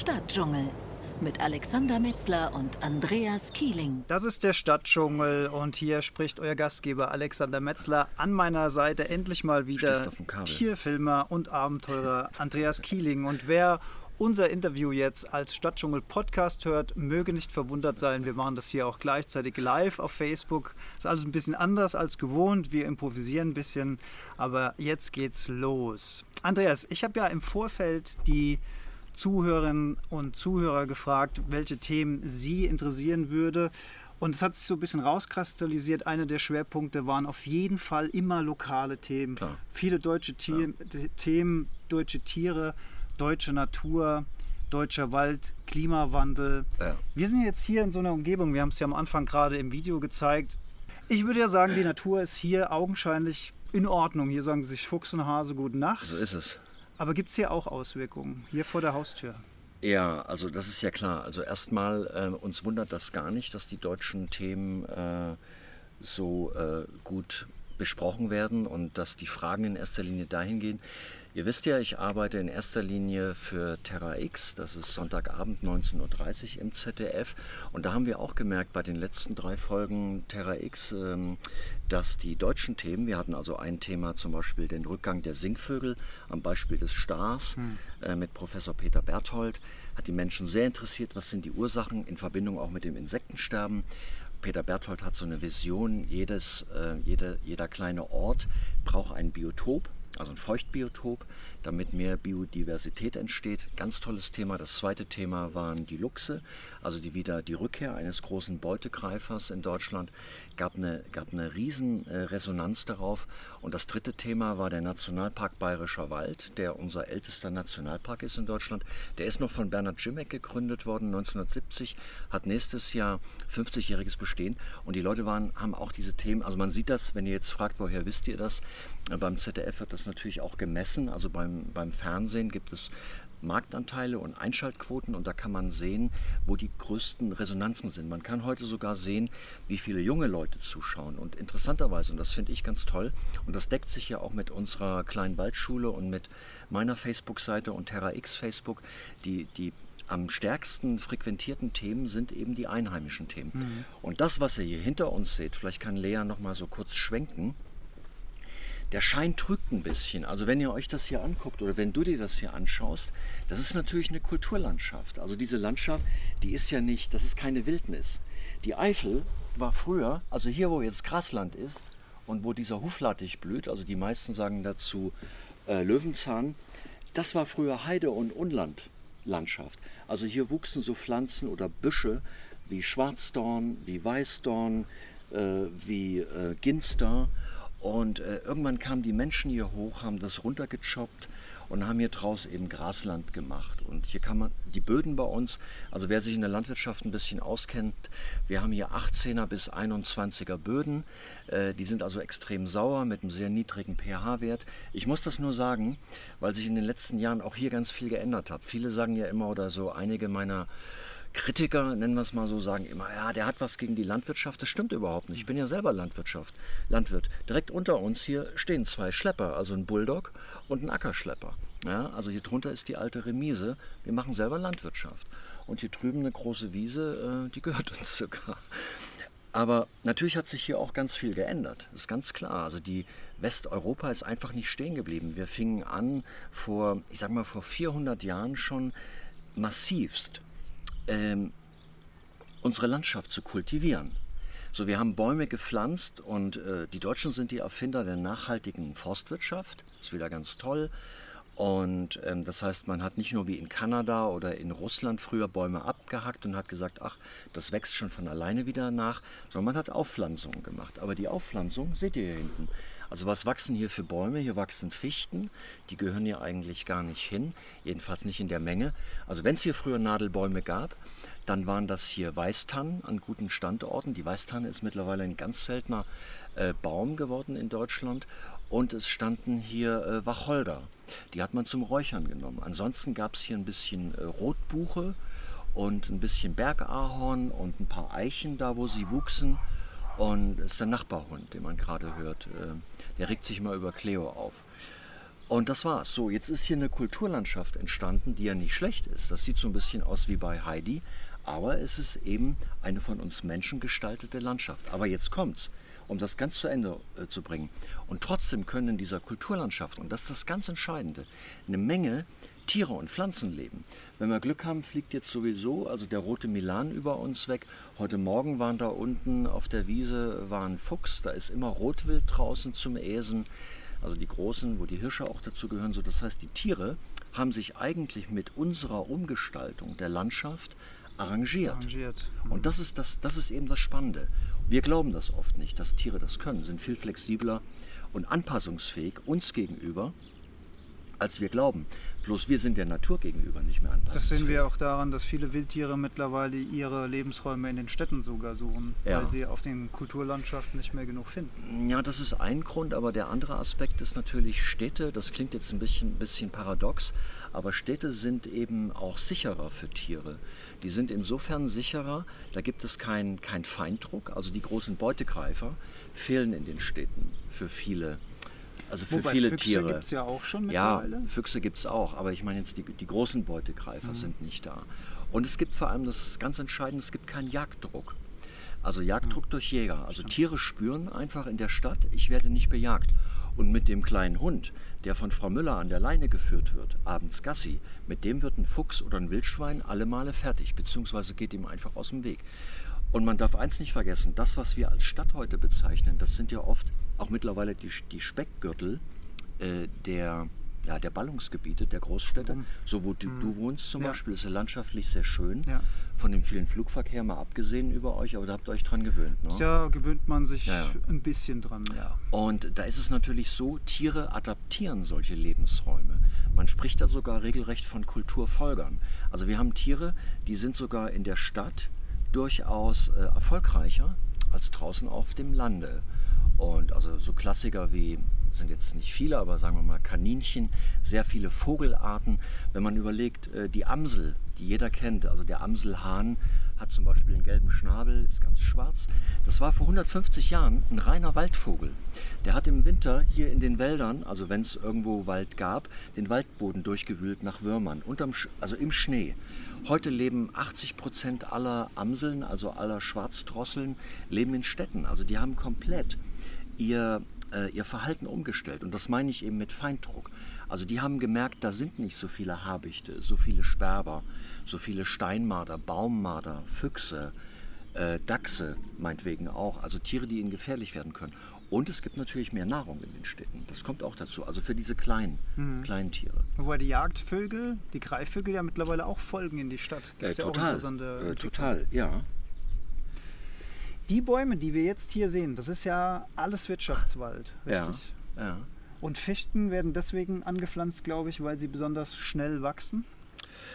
Stadtdschungel mit Alexander Metzler und Andreas Kieling. Das ist der Stadtdschungel und hier spricht euer Gastgeber Alexander Metzler. An meiner Seite endlich mal wieder Tierfilmer und Abenteurer Andreas Kieling. Und wer unser Interview jetzt als Stadtdschungel Podcast hört, möge nicht verwundert sein. Wir machen das hier auch gleichzeitig live auf Facebook. Ist alles ein bisschen anders als gewohnt. Wir improvisieren ein bisschen, aber jetzt geht's los. Andreas, ich habe ja im Vorfeld die Zuhörerinnen und Zuhörer gefragt, welche Themen sie interessieren würde. Und es hat sich so ein bisschen rauskristallisiert. Einer der Schwerpunkte waren auf jeden Fall immer lokale Themen. Klar. Viele deutsche ja. Themen, deutsche Tiere, deutsche Natur, deutscher Wald, Klimawandel. Ja. Wir sind jetzt hier in so einer Umgebung, wir haben es ja am Anfang gerade im Video gezeigt. Ich würde ja sagen, die Natur ist hier augenscheinlich in Ordnung. Hier sagen sich Fuchs und Hase gute Nacht. So ist es. Aber gibt es hier auch Auswirkungen, hier vor der Haustür? Ja, also das ist ja klar. Also erstmal, äh, uns wundert das gar nicht, dass die deutschen Themen äh, so äh, gut besprochen werden und dass die Fragen in erster Linie dahin gehen. Ihr wisst ja, ich arbeite in erster Linie für Terra X, das ist Sonntagabend 19.30 Uhr im ZDF. Und da haben wir auch gemerkt bei den letzten drei Folgen Terra X, ähm, dass die deutschen Themen, wir hatten also ein Thema zum Beispiel den Rückgang der Singvögel am Beispiel des Stars hm. Äh, mit Professor Peter Berthold, hat die Menschen sehr interessiert, was sind die Ursachen in Verbindung auch mit dem Insektensterben. Peter Berthold hat so eine Vision, jedes, äh, jede, jeder kleine Ort braucht ein Biotop also ein Feuchtbiotop, damit mehr Biodiversität entsteht. Ganz tolles Thema. Das zweite Thema waren die Luchse, also die wieder die Rückkehr eines großen Beutegreifers in Deutschland. Gab eine, gab eine riesen äh, Resonanz darauf. Und das dritte Thema war der Nationalpark Bayerischer Wald, der unser ältester Nationalpark ist in Deutschland. Der ist noch von Bernhard Jimmeck gegründet worden 1970, hat nächstes Jahr 50-jähriges Bestehen. Und die Leute waren, haben auch diese Themen, also man sieht das, wenn ihr jetzt fragt, woher wisst ihr das, beim ZDF wird das natürlich auch gemessen. Also beim, beim Fernsehen gibt es Marktanteile und Einschaltquoten und da kann man sehen, wo die größten Resonanzen sind. Man kann heute sogar sehen, wie viele junge Leute zuschauen. Und interessanterweise, und das finde ich ganz toll, und das deckt sich ja auch mit unserer kleinen Waldschule und mit meiner Facebook-Seite und Terra X Facebook, die, die am stärksten frequentierten Themen sind eben die einheimischen Themen. Mhm. Und das, was ihr hier hinter uns seht, vielleicht kann Lea noch mal so kurz schwenken der Schein trügt ein bisschen. Also wenn ihr euch das hier anguckt oder wenn du dir das hier anschaust, das ist natürlich eine Kulturlandschaft. Also diese Landschaft, die ist ja nicht, das ist keine Wildnis. Die Eifel war früher, also hier wo jetzt Grasland ist und wo dieser Huflattich blüht, also die meisten sagen dazu äh, Löwenzahn, das war früher Heide- und Unlandlandschaft. Also hier wuchsen so Pflanzen oder Büsche wie Schwarzdorn, wie Weißdorn, äh, wie äh, Ginster und äh, irgendwann kamen die Menschen hier hoch, haben das runtergechoppt und haben hier draus eben Grasland gemacht. Und hier kann man die Böden bei uns, also wer sich in der Landwirtschaft ein bisschen auskennt, wir haben hier 18er bis 21er Böden. Äh, die sind also extrem sauer mit einem sehr niedrigen pH-Wert. Ich muss das nur sagen, weil sich in den letzten Jahren auch hier ganz viel geändert hat. Viele sagen ja immer oder so einige meiner Kritiker, nennen wir es mal so, sagen immer, ja, der hat was gegen die Landwirtschaft. Das stimmt überhaupt nicht. Ich bin ja selber Landwirtschaft, Landwirt. Direkt unter uns hier stehen zwei Schlepper, also ein Bulldog und ein Ackerschlepper. Ja, also hier drunter ist die alte Remise. Wir machen selber Landwirtschaft. Und hier drüben eine große Wiese, äh, die gehört uns sogar. Aber natürlich hat sich hier auch ganz viel geändert. Das ist ganz klar. Also die Westeuropa ist einfach nicht stehen geblieben. Wir fingen an vor, ich sag mal, vor 400 Jahren schon massivst ähm, unsere Landschaft zu kultivieren. So, wir haben Bäume gepflanzt und äh, die Deutschen sind die Erfinder der nachhaltigen Forstwirtschaft. Ist wieder ganz toll. Und ähm, das heißt, man hat nicht nur wie in Kanada oder in Russland früher Bäume abgehackt und hat gesagt, ach, das wächst schon von alleine wieder nach, sondern man hat Aufpflanzungen gemacht. Aber die Aufpflanzung seht ihr hier hinten. Also was wachsen hier für Bäume? Hier wachsen Fichten, die gehören hier eigentlich gar nicht hin, jedenfalls nicht in der Menge. Also wenn es hier früher Nadelbäume gab, dann waren das hier Weißtannen an guten Standorten. Die Weißtanne ist mittlerweile ein ganz seltener äh, Baum geworden in Deutschland. Und es standen hier äh, Wacholder. Die hat man zum Räuchern genommen. Ansonsten gab es hier ein bisschen äh, Rotbuche und ein bisschen Bergahorn und ein paar Eichen da, wo sie wuchsen. Und es ist der Nachbarhund, den man gerade hört. Äh, der regt sich mal über Cleo auf. Und das war's. So, jetzt ist hier eine Kulturlandschaft entstanden, die ja nicht schlecht ist. Das sieht so ein bisschen aus wie bei Heidi, aber es ist eben eine von uns Menschen gestaltete Landschaft. Aber jetzt kommt's, um das ganz zu Ende äh, zu bringen. Und trotzdem können in dieser Kulturlandschaft, und das ist das ganz Entscheidende, eine Menge Tiere und Pflanzen leben. Wenn wir Glück haben, fliegt jetzt sowieso, also der rote Milan über uns weg. Heute Morgen waren da unten auf der Wiese war ein Fuchs, da ist immer Rotwild draußen zum Äsen also die großen, wo die Hirsche auch dazu gehören. So, das heißt, die Tiere haben sich eigentlich mit unserer Umgestaltung der Landschaft arrangiert. arrangiert. Mhm. Und das ist, das, das ist eben das Spannende. Wir glauben das oft nicht, dass Tiere das können, sind viel flexibler und anpassungsfähig uns gegenüber als wir glauben. Bloß wir sind der Natur gegenüber nicht mehr anpassungsfähig. Das sehen wir auch daran, dass viele Wildtiere mittlerweile ihre Lebensräume in den Städten sogar suchen, ja. weil sie auf den Kulturlandschaften nicht mehr genug finden. Ja, das ist ein Grund, aber der andere Aspekt ist natürlich Städte. Das klingt jetzt ein bisschen, bisschen paradox, aber Städte sind eben auch sicherer für Tiere. Die sind insofern sicherer, da gibt es keinen kein Feinddruck. Also die großen Beutegreifer fehlen in den Städten für viele also für Wobei viele Füchse Tiere. gibt es ja auch schon mittlerweile. Ja, Füchse gibt es auch, aber ich meine jetzt die, die großen Beutegreifer mhm. sind nicht da. Und es gibt vor allem, das ist ganz entscheidend, es gibt keinen Jagddruck. Also Jagddruck mhm. durch Jäger. Also Tiere spüren einfach in der Stadt, ich werde nicht bejagt. Und mit dem kleinen Hund, der von Frau Müller an der Leine geführt wird, abends Gassi, mit dem wird ein Fuchs oder ein Wildschwein alle Male fertig, beziehungsweise geht ihm einfach aus dem Weg. Und man darf eins nicht vergessen, das, was wir als Stadt heute bezeichnen, das sind ja oft auch mittlerweile die, die Speckgürtel äh, der, ja, der Ballungsgebiete der Großstädte. Mhm. So wo du, mhm. du wohnst zum ja. Beispiel, ist ja landschaftlich sehr schön. Ja. Von dem vielen Flugverkehr mal abgesehen über euch, aber da habt ihr euch dran gewöhnt. Ne? Ja, gewöhnt man sich ja, ein bisschen dran. Und da ist es natürlich so, Tiere adaptieren solche Lebensräume. Man spricht da sogar regelrecht von Kulturfolgern. Also wir haben Tiere, die sind sogar in der Stadt durchaus äh, erfolgreicher als draußen auf dem Lande. Und also so Klassiker wie, sind jetzt nicht viele, aber sagen wir mal Kaninchen, sehr viele Vogelarten. Wenn man überlegt, äh, die Amsel, die jeder kennt, also der Amselhahn hat zum Beispiel einen gelben Schnabel, ist ganz schwarz. Das war vor 150 Jahren ein reiner Waldvogel. Der hat im Winter hier in den Wäldern, also wenn es irgendwo Wald gab, den Waldboden durchgewühlt nach Würmern, unterm, also im Schnee. Heute leben 80 Prozent aller Amseln, also aller Schwarzdrosseln, leben in Städten. Also die haben komplett ihr, äh, ihr Verhalten umgestellt. Und das meine ich eben mit Feinddruck. Also die haben gemerkt, da sind nicht so viele Habichte, so viele Sperber, so viele Steinmarder, Baummarder, Füchse, äh, Dachse meinetwegen auch. Also Tiere, die ihnen gefährlich werden können. Und es gibt natürlich mehr Nahrung in den Städten. Das kommt auch dazu. Also für diese kleinen, mhm. kleinen Tiere. Wobei die Jagdvögel, die Greifvögel ja mittlerweile auch folgen in die Stadt. Äh, total, ja äh, total, ja. Die Bäume, die wir jetzt hier sehen, das ist ja alles Wirtschaftswald, richtig? Ja, ja. Und Fichten werden deswegen angepflanzt, glaube ich, weil sie besonders schnell wachsen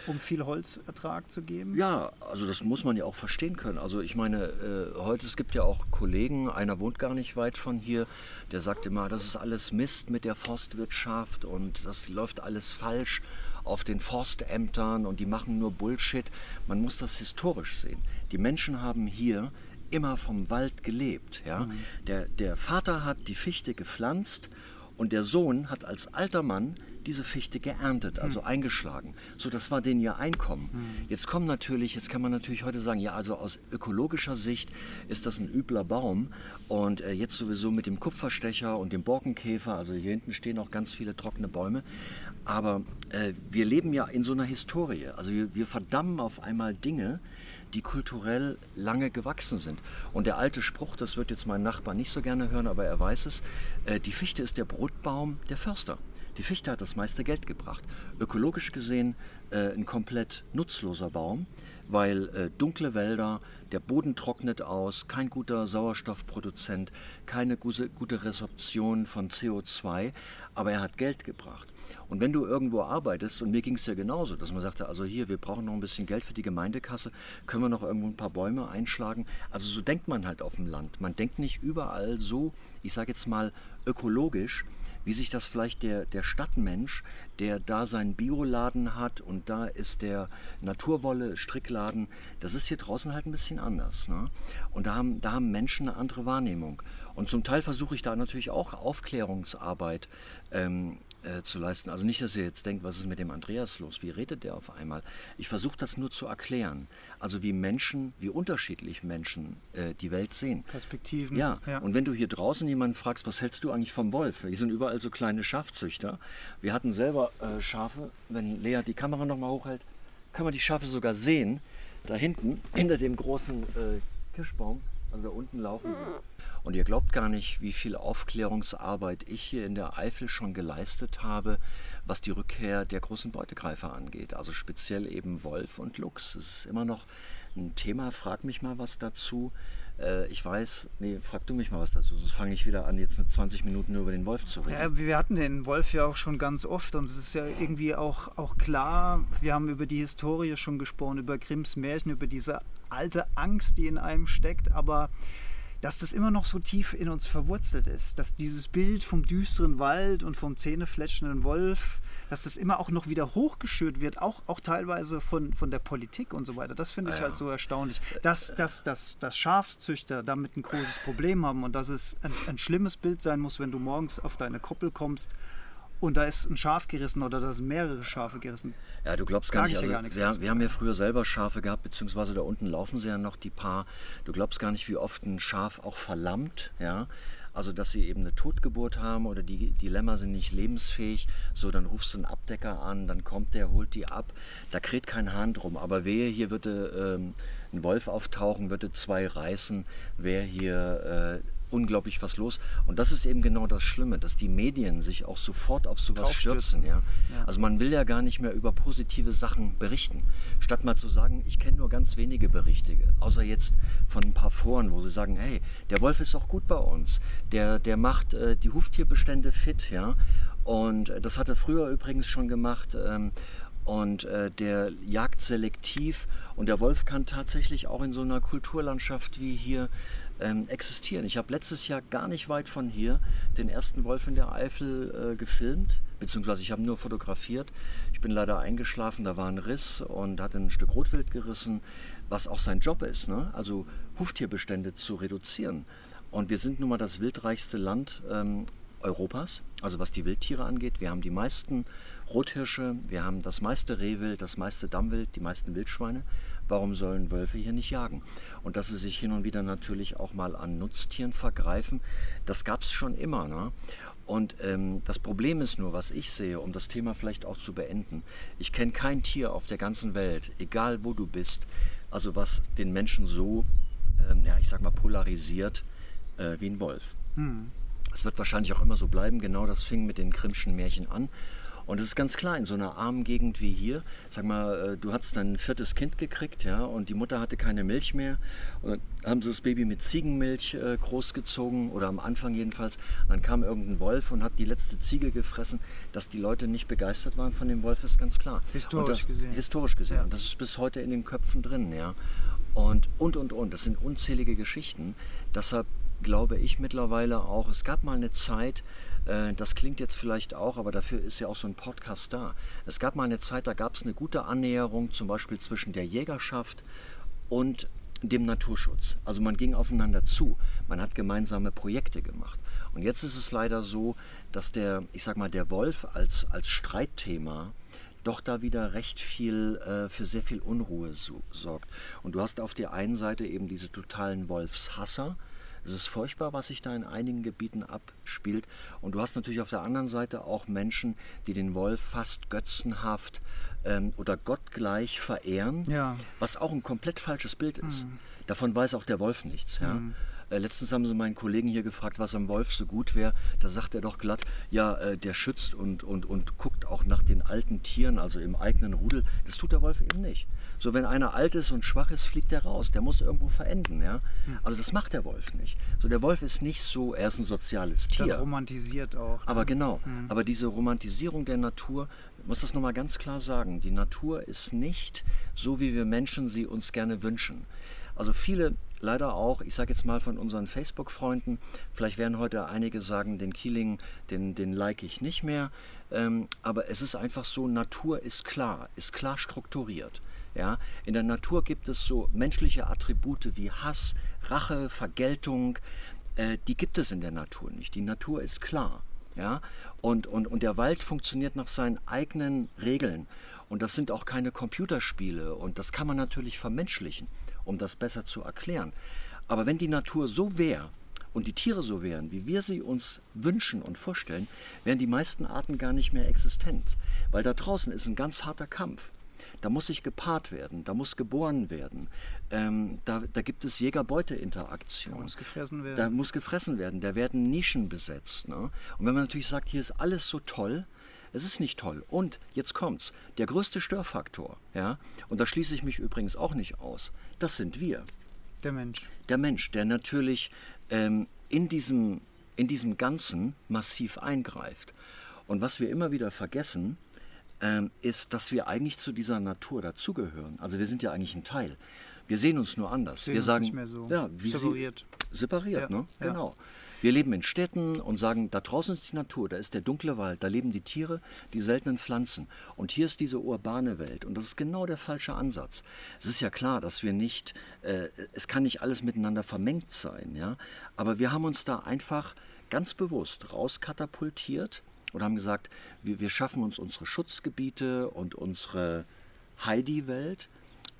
um viel Holzertrag zu geben? Ja, also das muss man ja auch verstehen können. Also ich meine, äh, heute es gibt ja auch Kollegen, einer wohnt gar nicht weit von hier, der sagt immer, das ist alles Mist mit der Forstwirtschaft und das läuft alles falsch auf den Forstämtern und die machen nur Bullshit. Man muss das historisch sehen. Die Menschen haben hier immer vom Wald gelebt. Ja? Mhm. Der, der Vater hat die Fichte gepflanzt und der Sohn hat als alter Mann diese Fichte geerntet, also hm. eingeschlagen. So, das war denen ihr Einkommen. Hm. Jetzt kommen natürlich, jetzt kann man natürlich heute sagen, ja, also aus ökologischer Sicht ist das ein übler Baum und äh, jetzt sowieso mit dem Kupferstecher und dem Borkenkäfer, also hier hinten stehen auch ganz viele trockene Bäume. Aber äh, wir leben ja in so einer Historie. Also wir, wir verdammen auf einmal Dinge, die kulturell lange gewachsen sind. Und der alte Spruch, das wird jetzt mein Nachbar nicht so gerne hören, aber er weiß es, äh, die Fichte ist der Brotbaum der Förster. Die Fichte hat das meiste Geld gebracht. Ökologisch gesehen äh, ein komplett nutzloser Baum, weil äh, dunkle Wälder, der Boden trocknet aus, kein guter Sauerstoffproduzent, keine gute, gute Resorption von CO2, aber er hat Geld gebracht. Und wenn du irgendwo arbeitest, und mir ging es ja genauso, dass man sagte, also hier, wir brauchen noch ein bisschen Geld für die Gemeindekasse, können wir noch irgendwo ein paar Bäume einschlagen. Also so denkt man halt auf dem Land. Man denkt nicht überall so, ich sage jetzt mal, ökologisch, wie sich das vielleicht der, der Stadtmensch, der da seinen Bioladen hat und da ist der Naturwolle Strickladen, das ist hier draußen halt ein bisschen anders. Ne? Und da haben, da haben Menschen eine andere Wahrnehmung. Und zum Teil versuche ich da natürlich auch Aufklärungsarbeit ähm, äh, zu leisten. Also nicht, dass ihr jetzt denkt, was ist mit dem Andreas los? Wie redet der auf einmal? Ich versuche das nur zu erklären. Also wie Menschen, wie unterschiedlich Menschen äh, die Welt sehen. Perspektiven. Ja. ja. Und wenn du hier draußen jemanden fragst, was hältst du eigentlich vom Wolf? Hier sind überall so kleine Schafzüchter. Wir hatten selber äh, Schafe. Wenn Lea die Kamera nochmal hochhält, kann man die Schafe sogar sehen. Da hinten, hinter dem großen äh, Kirschbaum, also da unten laufen. Und ihr glaubt gar nicht, wie viel Aufklärungsarbeit ich hier in der Eifel schon geleistet habe, was die Rückkehr der großen Beutegreifer angeht. Also speziell eben Wolf und Luchs. Es ist immer noch ein Thema. Frag mich mal was dazu. Äh, ich weiß, nee, frag du mich mal was dazu, sonst fange ich wieder an, jetzt 20 Minuten nur über den Wolf zu reden. Ja, wir hatten den Wolf ja auch schon ganz oft und es ist ja irgendwie auch, auch klar, wir haben über die Historie schon gesprochen, über Grimms Märchen, über diese alte Angst, die in einem steckt, aber dass das immer noch so tief in uns verwurzelt ist, dass dieses Bild vom düsteren Wald und vom zähnefletschenden Wolf, dass das immer auch noch wieder hochgeschürt wird, auch, auch teilweise von, von der Politik und so weiter. Das finde ich ja. halt so erstaunlich, dass, dass, dass, dass Schafszüchter damit ein großes Problem haben und dass es ein, ein schlimmes Bild sein muss, wenn du morgens auf deine Koppel kommst und da ist ein Schaf gerissen oder da sind mehrere Schafe gerissen. Ja, du glaubst gar nicht. Also, gar wir, wir, haben ja früher selber Schafe gehabt, beziehungsweise da unten laufen sie ja noch die paar. Du glaubst gar nicht, wie oft ein Schaf auch verlammt, ja. Also, dass sie eben eine Totgeburt haben oder die, die Lämmer sind nicht lebensfähig. So, dann rufst du einen Abdecker an, dann kommt der, holt die ab. Da kräht kein Hahn drum. Aber wehe, hier würde ähm, ein Wolf auftauchen, würde zwei reißen, wer hier äh, unglaublich was los. Und das ist eben genau das Schlimme, dass die Medien sich auch sofort auf sowas stürzen. Ja? ja? Also man will ja gar nicht mehr über positive Sachen berichten. Statt mal zu sagen, ich kenne nur ganz wenige Berichte, außer jetzt von ein paar Foren, wo sie sagen, hey, der Wolf ist auch gut bei uns. Der, der macht äh, die Huftierbestände fit. Ja? Und äh, das hat er früher übrigens schon gemacht. Ähm, und äh, der jagt selektiv und der Wolf kann tatsächlich auch in so einer Kulturlandschaft wie hier ähm, existieren. Ich habe letztes Jahr gar nicht weit von hier den ersten Wolf in der Eifel äh, gefilmt, beziehungsweise ich habe nur fotografiert. Ich bin leider eingeschlafen, da war ein Riss und hat ein Stück Rotwild gerissen, was auch sein Job ist, ne? also Huftierbestände zu reduzieren. Und wir sind nun mal das wildreichste Land ähm, Europas, also was die Wildtiere angeht. Wir haben die meisten Rothirsche, wir haben das meiste Rehwild, das meiste Dammwild, die meisten Wildschweine warum sollen Wölfe hier nicht jagen? Und dass sie sich hin und wieder natürlich auch mal an Nutztieren vergreifen, das gab es schon immer. Ne? Und ähm, das Problem ist nur, was ich sehe, um das Thema vielleicht auch zu beenden, ich kenne kein Tier auf der ganzen Welt, egal wo du bist, also was den Menschen so, ähm, ja, ich sag mal, polarisiert äh, wie ein Wolf. Hm. Es wird wahrscheinlich auch immer so bleiben. Genau das fing mit den Grimmschen Märchen an. Und es ist ganz klar, in so einer armen Gegend wie hier, sag mal, äh, du hast dein viertes Kind gekriegt, ja, und die Mutter hatte keine Milch mehr. Und dann haben sie das Baby mit Ziegenmilch äh, großgezogen, oder am Anfang jedenfalls. Und dann kam irgendein Wolf und hat die letzte Ziege gefressen. Dass die Leute nicht begeistert waren von dem Wolf, ist ganz klar. Historisch das, gesehen. Historisch gesehen. Ja. Und das ist bis heute in den Köpfen drin, ja. Und, und, und, und. Das sind unzählige Geschichten. Deshalb glaube ich mittlerweile auch, es gab mal eine Zeit, äh, das klingt jetzt vielleicht auch, aber dafür ist ja auch so ein Podcast da. Es gab mal eine Zeit, da gab es eine gute Annäherung, zum Beispiel zwischen der Jägerschaft und dem Naturschutz. Also man ging aufeinander zu, man hat gemeinsame Projekte gemacht. Und jetzt ist es leider so, dass der, ich sag mal, der Wolf als, als Streitthema doch da wieder recht viel äh, für sehr viel Unruhe so, sorgt. Und du hast auf der einen Seite eben diese totalen Wolfshasser, es ist furchtbar, was sich da in einigen Gebieten abspielt. Und du hast natürlich auf der anderen Seite auch Menschen, die den Wolf fast götzenhaft ähm, oder gottgleich verehren, ja. was auch ein komplett falsches Bild ist. Mhm. Davon weiß auch der Wolf nichts. Ja? Mhm. Äh, letztens haben sie meinen Kollegen hier gefragt, was am Wolf so gut wäre. Da sagt er doch glatt, ja, äh, der schützt und, und, und guckt auch nach den alten Tieren, also im eigenen Rudel. Das tut der Wolf eben nicht. So, wenn einer alt ist und schwach ist, fliegt er raus. Der muss irgendwo verenden. Ja? Hm. Also das macht der Wolf nicht. So, der Wolf ist nicht so, er ist ein soziales Tier. Der romantisiert auch. Aber ne? genau, hm. aber diese Romantisierung der Natur, ich muss das nochmal ganz klar sagen, die Natur ist nicht so, wie wir Menschen sie uns gerne wünschen. Also viele leider auch, ich sage jetzt mal von unseren Facebook-Freunden, vielleicht werden heute einige sagen, den Keeling, den, den like ich nicht mehr, ähm, aber es ist einfach so, Natur ist klar, ist klar strukturiert. Ja? In der Natur gibt es so menschliche Attribute wie Hass, Rache, Vergeltung, äh, die gibt es in der Natur nicht. Die Natur ist klar. Ja? Und, und, und der Wald funktioniert nach seinen eigenen Regeln. Und das sind auch keine Computerspiele. Und das kann man natürlich vermenschlichen, um das besser zu erklären. Aber wenn die Natur so wäre, und die Tiere so wären, wie wir sie uns wünschen und vorstellen, wären die meisten Arten gar nicht mehr existent. Weil da draußen ist ein ganz harter Kampf. Da muss sich gepaart werden, da muss geboren werden, ähm, da, da, gibt es Jäger-Beute-Interaktion. Da muss gefressen werden. Da muss gefressen werden, da werden Nischen besetzt. Ne? Und wenn man natürlich sagt, hier ist alles so toll, es ist nicht toll. Und jetzt kommt's. Der größte Störfaktor, ja, und da schließe ich mich übrigens auch nicht aus, das sind wir. Der Mensch. Der Mensch, der natürlich ähm, in, diesem, in diesem Ganzen massiv eingreift. Und was wir immer wieder vergessen, ähm, ist, dass wir eigentlich zu dieser Natur dazugehören. Also wir sind ja eigentlich ein Teil. Wir sehen uns nur anders. Sehen wir sagen, nicht mehr so. ja, wie separiert. Sie, separiert, ja. ne? Genau. Wir leben in Städten und sagen, da draußen ist die Natur, da ist der dunkle Wald, da leben die Tiere, die seltenen Pflanzen. Und hier ist diese urbane Welt. Und das ist genau der falsche Ansatz. Es ist ja klar, dass wir nicht, äh, es kann nicht alles miteinander vermengt sein, ja. Aber wir haben uns da einfach ganz bewusst rauskatapultiert und haben gesagt, wir, wir schaffen uns unsere Schutzgebiete und unsere Heidi-Welt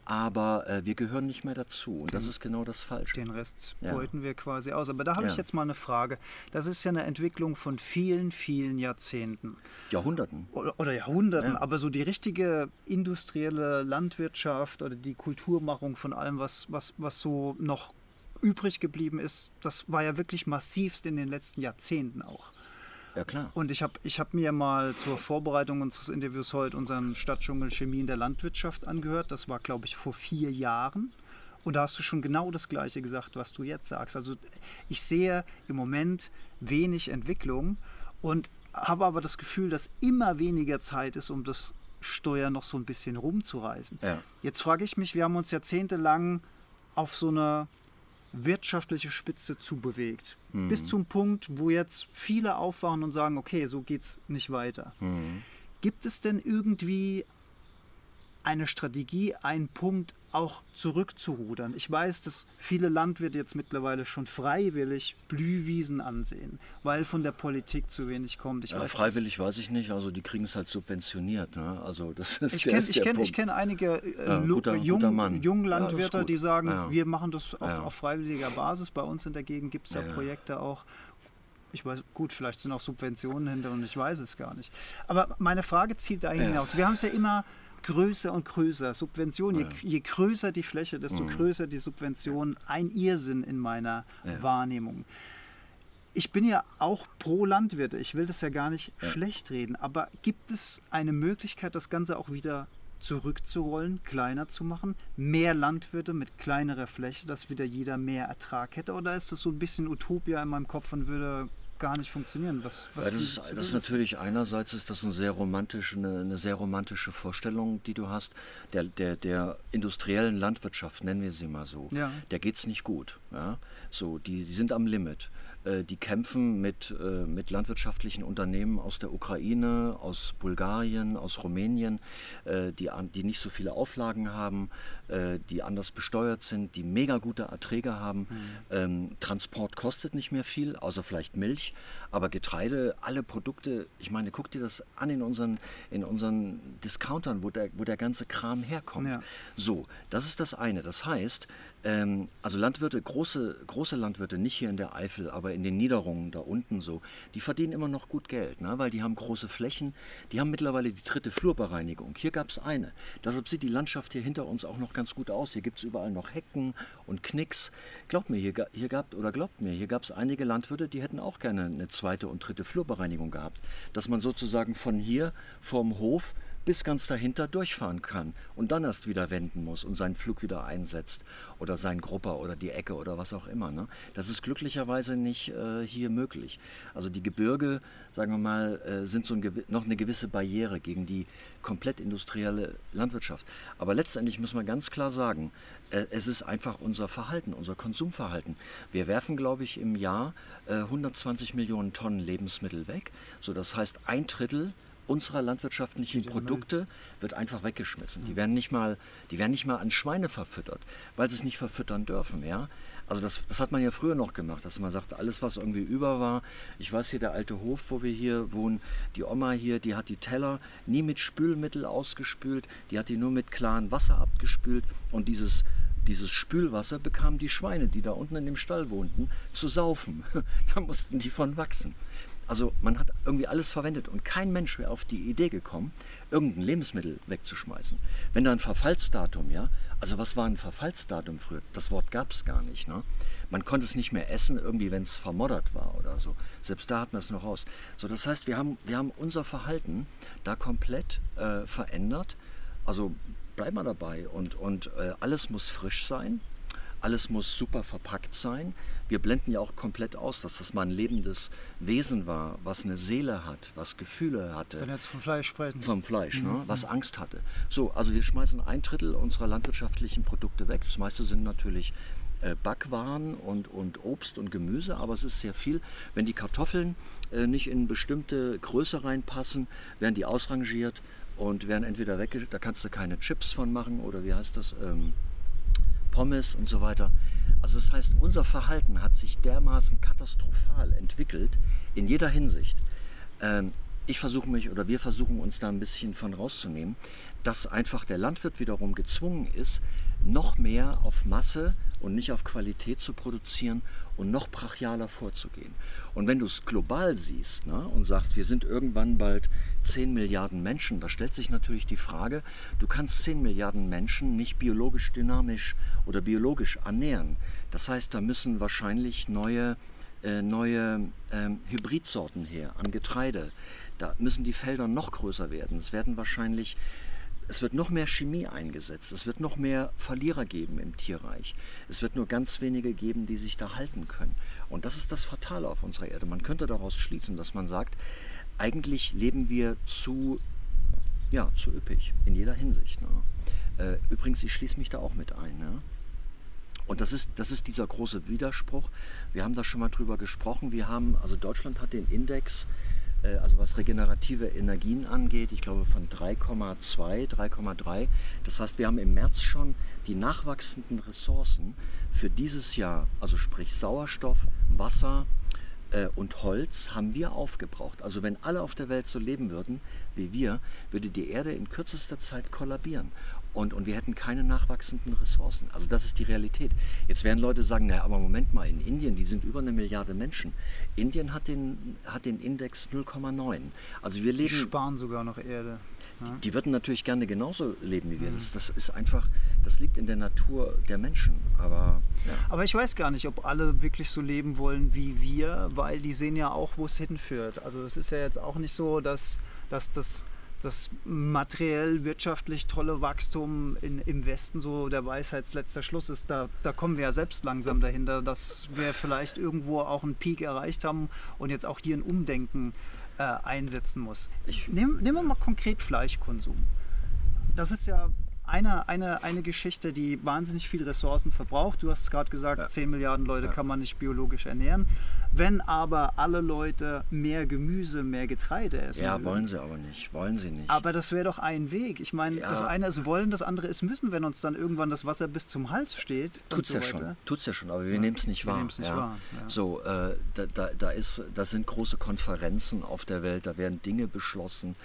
aber äh, wir gehören nicht mehr dazu und das ist genau das Falsche. Den Rest ja. beuten wir quasi aus. Aber da habe ja. ich jetzt mal eine Frage. Das ist ja eine Entwicklung von vielen, vielen Jahrzehnten. Jahrhunderten. Oder, oder Jahrhunderten, ja. aber so die richtige industrielle Landwirtschaft oder die Kulturmachung von allem, was, was, was so noch übrig geblieben ist, das war ja wirklich massivst in den letzten Jahrzehnten auch. Ja, klar. Und ich habe ich hab mir mal zur Vorbereitung unseres Interviews heute unseren Stadtdschungel Chemie in der Landwirtschaft angehört. Das war, glaube ich, vor vier Jahren. Und da hast du schon genau das Gleiche gesagt, was du jetzt sagst. Also ich sehe im Moment wenig Entwicklung und habe aber das Gefühl, dass immer weniger Zeit ist, um das Steuer noch so ein bisschen rumzureißen. Ja. Jetzt frage ich mich, wir haben uns jahrzehntelang auf so einer wirtschaftliche Spitze zubewegt. Mhm. Bis zum Punkt, wo jetzt viele aufwachen und sagen, okay, so geht es nicht weiter. Mhm. Gibt es denn irgendwie eine Strategie, einen Punkt auch zurückzurudern. Ich weiß, dass viele Landwirte jetzt mittlerweile schon freiwillig Blühwiesen ansehen, weil von der Politik zu wenig kommt. Ja, weiß, freiwillig weiß ich nicht, also die kriegen es halt subventioniert. Ne? Also das ist ich kenne kenn, kenn einige äh, ja, guter, jung, guter Junglandwirte, ja, die sagen, wir machen das auf, auf, freiwilliger Basis. Bei uns in der Gegend gibt es da Projekte auch ich weiß, gut, vielleicht sind auch Subventionen hinter und ich weiß es gar nicht. Aber meine Frage zielt dahin hinaus. Wir haben es ja immer größer und größer. Subvention, je, je größer die Fläche, desto mhm. größer die Subvention. Ein Irrsinn in meiner ja. Wahrnehmung. Ich bin ja auch pro Landwirte. Ich will das ja gar nicht ja. schlecht reden. Aber gibt es eine Möglichkeit, das Ganze auch wieder zurückzurollen, kleiner zu machen, mehr Landwirte mit kleinerer Fläche, dass wieder jeder mehr Ertrag hätte? Oder ist das so ein bisschen Utopia in meinem Kopf und würde gar nicht funktionieren. Was, was ja, das, ist, das ist natürlich einerseits ist das eine sehr romantische, eine, eine, sehr romantische Vorstellung, die du hast, der, der, der industriellen Landwirtschaft, nennen wir sie mal so. Ja. Der geht es nicht gut. Ja? So, die, die sind am Limit. Äh, die kämpfen mit, äh, mit landwirtschaftlichen Unternehmen aus der Ukraine, aus Bulgarien, aus Rumänien, äh, die, die nicht so viele Auflagen haben, die anders besteuert sind, die mega gute Erträge haben. Mhm. Ähm, Transport kostet nicht mehr viel, außer vielleicht Milch, aber Getreide, alle Produkte, ich meine, guck dir das an in unseren, in unseren Discountern, wo der, wo der ganze Kram herkommt. Ja. So, das ist das eine. Das heißt, ähm, also Landwirte, große, große Landwirte, nicht hier in der Eifel, aber in den Niederungen da unten so, die verdienen immer noch gut Geld, ne? weil die haben große Flächen, die haben mittlerweile die dritte Flurbereinigung. Hier gab es eine. Deshalb sieht die Landschaft hier hinter uns auch noch ganz gut aus. Hier gibt es überall noch Hecken und Knicks. Glaubt mir, hier, hier gab, oder glaubt mir, hier gab es einige Landwirte, die hätten auch gerne eine zweite und dritte Flurbereinigung gehabt. Dass man sozusagen von hier vom Hof bis ganz dahinter durchfahren kann und dann erst wieder wenden muss und seinen Flug wieder einsetzt oder seinen Grupper oder die Ecke oder was auch immer. Ne? Das ist glücklicherweise nicht äh, hier möglich. Also die Gebirge, sagen wir mal, äh, sind so ein noch eine gewisse Barriere gegen die komplett industrielle Landwirtschaft. Aber letztendlich muss man ganz klar sagen, äh, es ist einfach unser Verhalten, unser Konsumverhalten. Wir werfen, glaube ich, im Jahr 120 äh, Millionen Tonnen Lebensmittel weg. So, das heißt, ein Drittel unserer landwirtschaftlichen Produkte wird einfach weggeschmissen. Die werden nicht mal, die werden nicht mal an Schweine verfüttert, weil sie es nicht verfüttern dürfen. Ja? Also das, das hat man ja früher noch gemacht, dass man sagt, alles was irgendwie über war. Ich weiß hier der alte Hof, wo wir hier wohnen, die Oma hier, die hat die Teller nie mit Spülmittel ausgespült, die hat die nur mit klarem Wasser abgespült und dieses dieses Spülwasser bekamen die Schweine, die da unten in dem Stall wohnten, zu saufen. da mussten die von wachsen. Also man hat irgendwie alles verwendet und kein Mensch wäre auf die Idee gekommen, irgendein Lebensmittel wegzuschmeißen. Wenn da ein Verfallsdatum, ja, also was war ein Verfallsdatum früher? Das Wort gab es gar nicht. Ne? Man konnte es nicht mehr essen, irgendwie wenn es vermoddert war oder so. Selbst da hatten wir es noch raus. So, das heißt, wir haben, wir haben unser Verhalten da komplett äh, verändert. Also bleiben wir dabei und, und äh, alles muss frisch sein. Alles muss super verpackt sein. Wir blenden ja auch komplett aus, dass das mal ein lebendes Wesen war, was eine Seele hat, was Gefühle hatte. Wenn jetzt vom Fleisch sprechen. Vom Fleisch, ne? mhm. ne? was Angst hatte. So, also wir schmeißen ein Drittel unserer landwirtschaftlichen Produkte weg. Das meiste sind natürlich äh, Backwaren und, und Obst und Gemüse, aber es ist sehr viel. Wenn die Kartoffeln äh, nicht in bestimmte Größe reinpassen, werden die ausrangiert und werden entweder weg, da kannst du keine Chips von machen oder wie heißt das? Ähm, Pommes und so weiter. Also das heißt, unser Verhalten hat sich dermaßen katastrophal entwickelt in jeder Hinsicht. Ähm, ich versuche mich oder wir versuchen uns da ein bisschen von rauszunehmen, dass einfach der Landwirt wiederum gezwungen ist, noch mehr auf Masse und nicht auf Qualität zu produzieren und noch brachialer vorzugehen. Und wenn du es global siehst ne, und sagst, wir sind irgendwann bald 10 Milliarden Menschen, da stellt sich natürlich die Frage, du kannst 10 Milliarden Menschen nicht biologisch dynamisch oder biologisch ernähren. Das heißt, da müssen wahrscheinlich neue, äh, neue äh, Hybridsorten her an Getreide. Da müssen die Felder noch größer werden. Es werden wahrscheinlich es wird noch mehr Chemie eingesetzt. Es wird noch mehr Verlierer geben im Tierreich. Es wird nur ganz wenige geben, die sich da halten können. Und das ist das Fatale auf unserer Erde. Man könnte daraus schließen, dass man sagt, eigentlich leben wir zu, ja, zu üppig in jeder Hinsicht. Ne? Äh, übrigens, ich schließe mich da auch mit ein. Ne? Und das ist, das ist dieser große Widerspruch. Wir haben da schon mal drüber gesprochen. Wir haben, also Deutschland hat den Index äh, also was regenerative Energien angeht, ich glaube von 3,2, 3,3. Das heißt, wir haben im März schon die nachwachsenden Ressourcen für dieses Jahr, also sprich Sauerstoff, Wasser und Holz, haben wir aufgebraucht. Also wenn alle auf der Welt so leben würden wie wir, würde die Erde in kürzester Zeit kollabieren. Und, und wir hätten keine nachwachsenden Ressourcen. Also das ist die Realität. Jetzt werden Leute sagen, naja, aber Moment mal, in Indien, die sind über eine Milliarde Menschen. Indien hat den, hat den Index 0,9. Also wir leben... Die sparen sogar noch Erde. Ja. Die, würden natürlich gerne genauso leben wie wir. Mhm. Das, das ist einfach, das liegt in der Natur der Menschen. Aber, ja. aber ich weiß gar nicht, ob alle wirklich so leben wollen wie wir, weil die sehen ja auch, wo es hinführt. Also es ist ja jetzt auch nicht so, dass, dass das das materiell, wirtschaftlich tolle Wachstum in, im Westen so der Weisheitsletzter Schluss ist, da, da kommen wir ja selbst langsam dahinter, dass wir vielleicht irgendwo auch einen Peak erreicht haben und jetzt auch hier ein Umdenken äh, einsetzen muss. Ich, nehmen, nehmen wir mal konkret Fleischkonsum. Das ist ja eine, eine, eine Geschichte, die wahnsinnig viel Ressourcen verbraucht. Du hast gerade gesagt, ja. 10 Milliarden Leute ja. kann man nicht biologisch ernähren. Wenn aber alle Leute mehr Gemüse, mehr Getreide essen. Ja, würden, wollen sie aber nicht. Wollen sie nicht. Aber das wäre doch ein Weg. Ich meine, ja. das eine ist wollen, das andere ist müssen, wenn uns dann irgendwann das Wasser bis zum Hals steht. Tut's so ja schon. Tut's ja schon, aber wir nehmen es nicht wahr. Nicht wahr. So, äh, da, da, da, ist, da sind große Konferenzen auf der Welt, da werden Dinge beschlossen.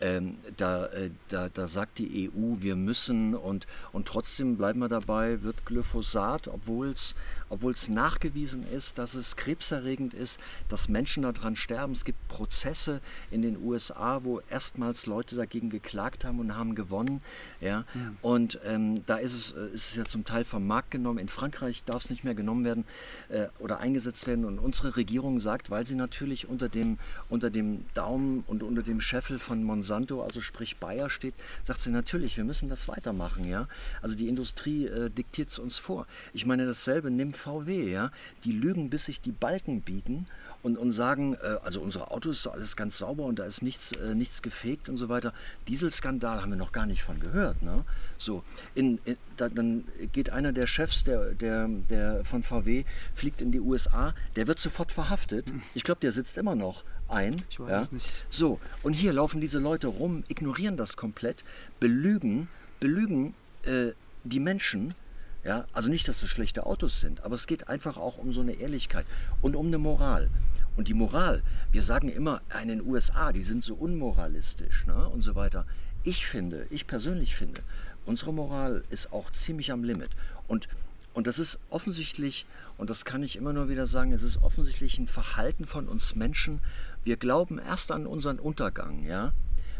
Ähm, da, äh, da, da sagt die EU, wir müssen und, und trotzdem bleiben wir dabei, wird Glyphosat, obwohl es nachgewiesen ist, dass es krebserregend ist, dass Menschen daran sterben. Es gibt Prozesse in den USA, wo erstmals Leute dagegen geklagt haben und haben gewonnen. Ja? ja. Und ähm, da ist es, äh, ist es ja zum Teil vom Markt genommen. In Frankreich darf es nicht mehr genommen werden äh, oder eingesetzt werden. Und unsere Regierung sagt, weil sie natürlich unter dem, unter dem Daumen und unter dem Scheffel von Monsanto also sprich Bayer steht, sagt sie natürlich, wir müssen das weitermachen, ja. Also die Industrie äh, diktiert es uns vor. Ich meine dasselbe, nimm VW, ja. Die lügen, bis sich die Balken bieten und, und sagen, äh, also unsere Autos ist doch alles ganz sauber und da ist nichts, äh, nichts gefegt und so weiter. Dieselskandal haben wir noch gar nicht von gehört. Ne? So, in, in, da, dann geht einer der Chefs der, der, der von VW, fliegt in die USA, der wird sofort verhaftet. Hm. Ich glaube, der sitzt immer noch ein. Ich weiß ja? es nicht. So, und hier laufen diese Leute rum, ignorieren das komplett, belügen, belügen äh, die Menschen ja, also nicht, dass es schlechte Autos sind, aber es geht einfach auch um so eine Ehrlichkeit und um eine Moral. Und die Moral, wir sagen immer in den USA, die sind so unmoralistisch ne, und so weiter. Ich finde, ich persönlich finde, unsere Moral ist auch ziemlich am Limit. Und, und das ist offensichtlich, und das kann ich immer nur wieder sagen, es ist offensichtlich ein Verhalten von uns Menschen. Wir glauben erst an unseren Untergang, ja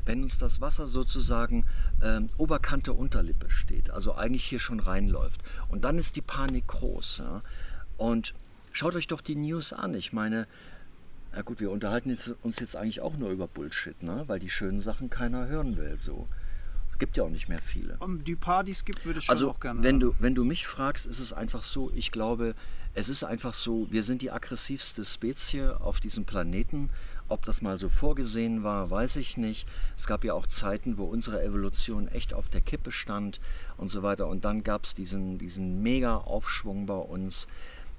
wenn uns das Wasser sozusagen äh, Oberkante Unterlippe steht, also eigentlich hier schon reinläuft. Und dann ist die Panik groß. Ja? Und schaut euch doch die News an. Ich meine, ja gut, wir unterhalten jetzt, uns jetzt eigentlich auch nur über Bullshit, ne? weil die schönen Sachen keiner hören will. So. Es gibt ja auch nicht mehr viele. Um die Partys gibt, würde ich schon also, auch gerne. Wenn du, wenn du mich fragst, ist es einfach so, ich glaube, es ist einfach so, wir sind die aggressivste Spezie auf diesem Planeten ob das mal so vorgesehen war, weiß ich nicht. Es gab ja auch Zeiten, wo unsere Evolution echt auf der Kippe stand und so weiter. Und dann gab es diesen, diesen mega Aufschwung bei uns.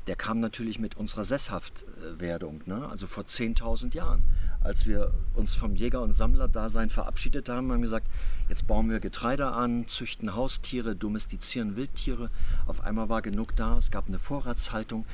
Der kam natürlich mit unserer Sesshaftwerdung, ne? also vor 10.000 Jahren. Als wir uns vom Jäger- und Sammlerdasein verabschiedet haben, haben wir gesagt, jetzt bauen wir Getreide an, züchten Haustiere, domestizieren Wildtiere. Auf einmal war genug da, es gab eine Vorratshaltung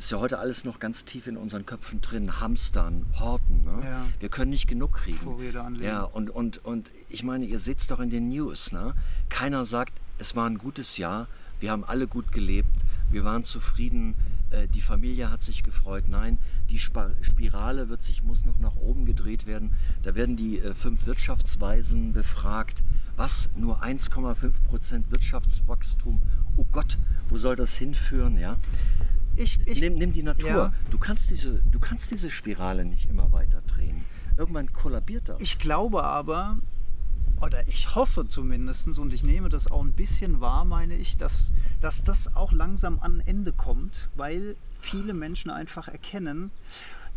ist ja heute alles noch ganz tief in unseren Köpfen drin. Hamstern, Horten. Ne? Ja. Wir können nicht genug kriegen. Vorräte anlegen. Ja, und, und, und ich meine, ihr seht es doch in den News. Ne? Keiner sagt, es war ein gutes Jahr, wir haben alle gut gelebt, wir waren zufrieden, äh, die Familie hat sich gefreut. Nein, die Spirale wird sich, muss noch nach oben gedreht werden. Da werden die äh, fünf Wirtschaftsweisen befragt. Was? Nur 1,5 Prozent Wirtschaftswachstum? Oh Gott, wo soll das hinführen? Ja? Ich, ich, nimm, nimm, die Natur. Ja. Du, kannst diese, du kannst diese Spirale nicht immer weiter drehen. Irgendwann kollabiert das. Ich glaube aber, oder ich hoffe zumindest, und ich nehme das auch ein bisschen wahr, meine ich, dass, dass das auch langsam an Ende kommt, weil viele Menschen einfach erkennen,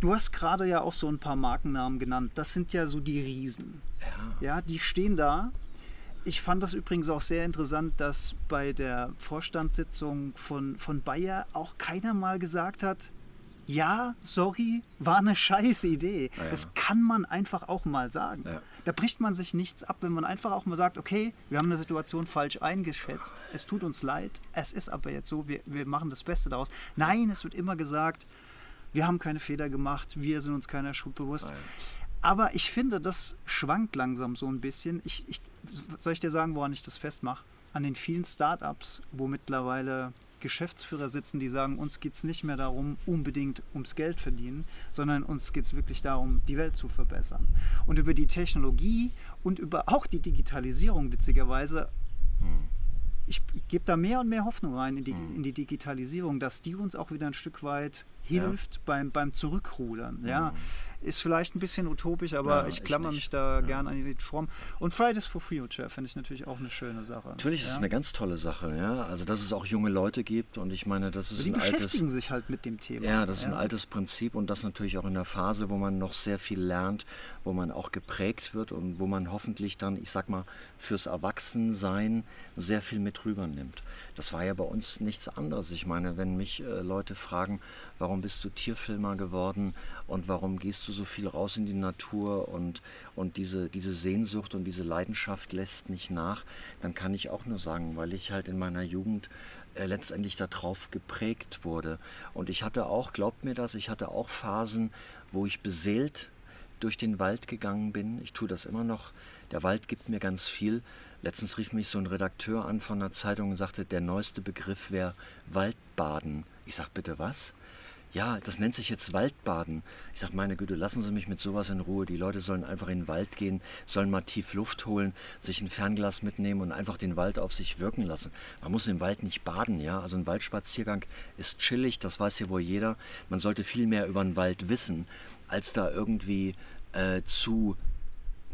Du hast gerade ja auch so ein paar Markennamen genannt. Das sind ja so die Riesen. Ja. ja, die stehen da ich fand das übrigens auch sehr interessant, dass bei der Vorstandssitzung von, von Bayer auch keiner mal gesagt hat, ja, sorry, war eine scheiß Idee. Ja, Das kann man einfach auch mal sagen. Ja. Da bricht man sich nichts ab, wenn man einfach auch mal sagt, okay, wir haben eine Situation falsch eingeschätzt, es tut uns leid, es ist aber jetzt so, wir, wir machen das Beste daraus. Nein, es wird immer gesagt, wir haben keine Fehler gemacht, wir sind uns keiner Schuld bewusst. Nein. Aber ich finde, das schwankt langsam so ein bisschen. Ich, ich, soll ich dir sagen, woran ich das festmache? An den vielen Startups, wo mittlerweile Geschäftsführer sitzen, die sagen, uns geht es nicht mehr darum, unbedingt ums Geld verdienen, sondern uns geht es wirklich darum, die Welt zu verbessern. Und über die Technologie und über auch die Digitalisierung, witzigerweise, hm. ich gebe da mehr und mehr Hoffnung rein in die, hm. in die Digitalisierung, dass die uns auch wieder ein Stück weit hilft ja. beim, beim Zurückrudern. Ja. Mhm. Ist vielleicht ein bisschen utopisch, aber ja, ich klammer mich da ja. gern an die Schwamm. Und Fridays for Future finde ich natürlich auch eine schöne Sache. Natürlich ja? ist es eine ganz tolle Sache, ja. Also dass es auch junge Leute gibt und ich meine, das ist die ein altes. Die beschäftigen sich halt mit dem Thema. Ja, das ist ein altes Prinzip und das natürlich auch in der Phase, wo man noch sehr viel lernt, wo man auch geprägt wird und wo man hoffentlich dann, ich sag mal, fürs Erwachsensein sehr viel mit rübernimmt. Das war ja bei uns nichts anderes. Ich meine, wenn mich äh, Leute fragen, warum bist du Tierfilmer geworden und warum gehst du so viel raus in die Natur und, und diese, diese Sehnsucht und diese Leidenschaft lässt nicht nach, dann kann ich auch nur sagen, weil ich halt in meiner Jugend äh, letztendlich darauf geprägt wurde. Und ich hatte auch, glaubt mir das, ich hatte auch Phasen, wo ich beseelt durch den Wald gegangen bin. Ich tue das immer noch. Der Wald gibt mir ganz viel. Letztens rief mich so ein Redakteur an von einer Zeitung und sagte, der neueste Begriff wäre Waldbaden. Ich sag bitte was? Ja, das nennt sich jetzt Waldbaden. Ich sage, meine Güte, lassen Sie mich mit sowas in Ruhe. Die Leute sollen einfach in den Wald gehen, sollen mal tief Luft holen, sich ein Fernglas mitnehmen und einfach den Wald auf sich wirken lassen. Man muss im Wald nicht baden, ja. Also ein Waldspaziergang ist chillig, das weiß ja wohl jeder. Man sollte viel mehr über den Wald wissen, als da irgendwie äh, zu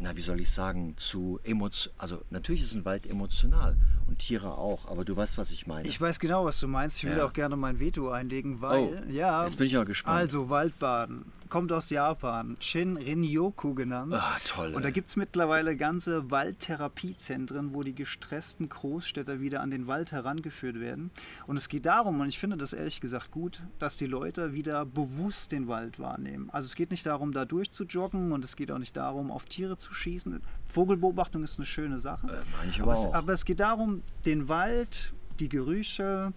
na wie soll ich sagen, zu emotional, also natürlich ist ein Wald emotional und Tiere auch, aber du weißt, was ich meine. Ich weiß genau, was du meinst. Ich will ja. auch gerne mein Veto einlegen, weil, oh, ja. Jetzt bin ich auch gespannt. Also, Waldbaden kommt aus Japan, Shin Rinyoku genannt. Ah, toll. Und da gibt es mittlerweile ganze Waldtherapiezentren, wo die gestressten Großstädter wieder an den Wald herangeführt werden. Und es geht darum, und ich finde das ehrlich gesagt gut, dass die Leute wieder bewusst den Wald wahrnehmen. Also es geht nicht darum, da durchzujoggen und es geht auch nicht darum, auf Tiere zu schießen. Vogelbeobachtung ist eine schöne Sache. Äh, meine ich aber, aber, auch. Es, aber es geht darum, den Wald, die Gerüche,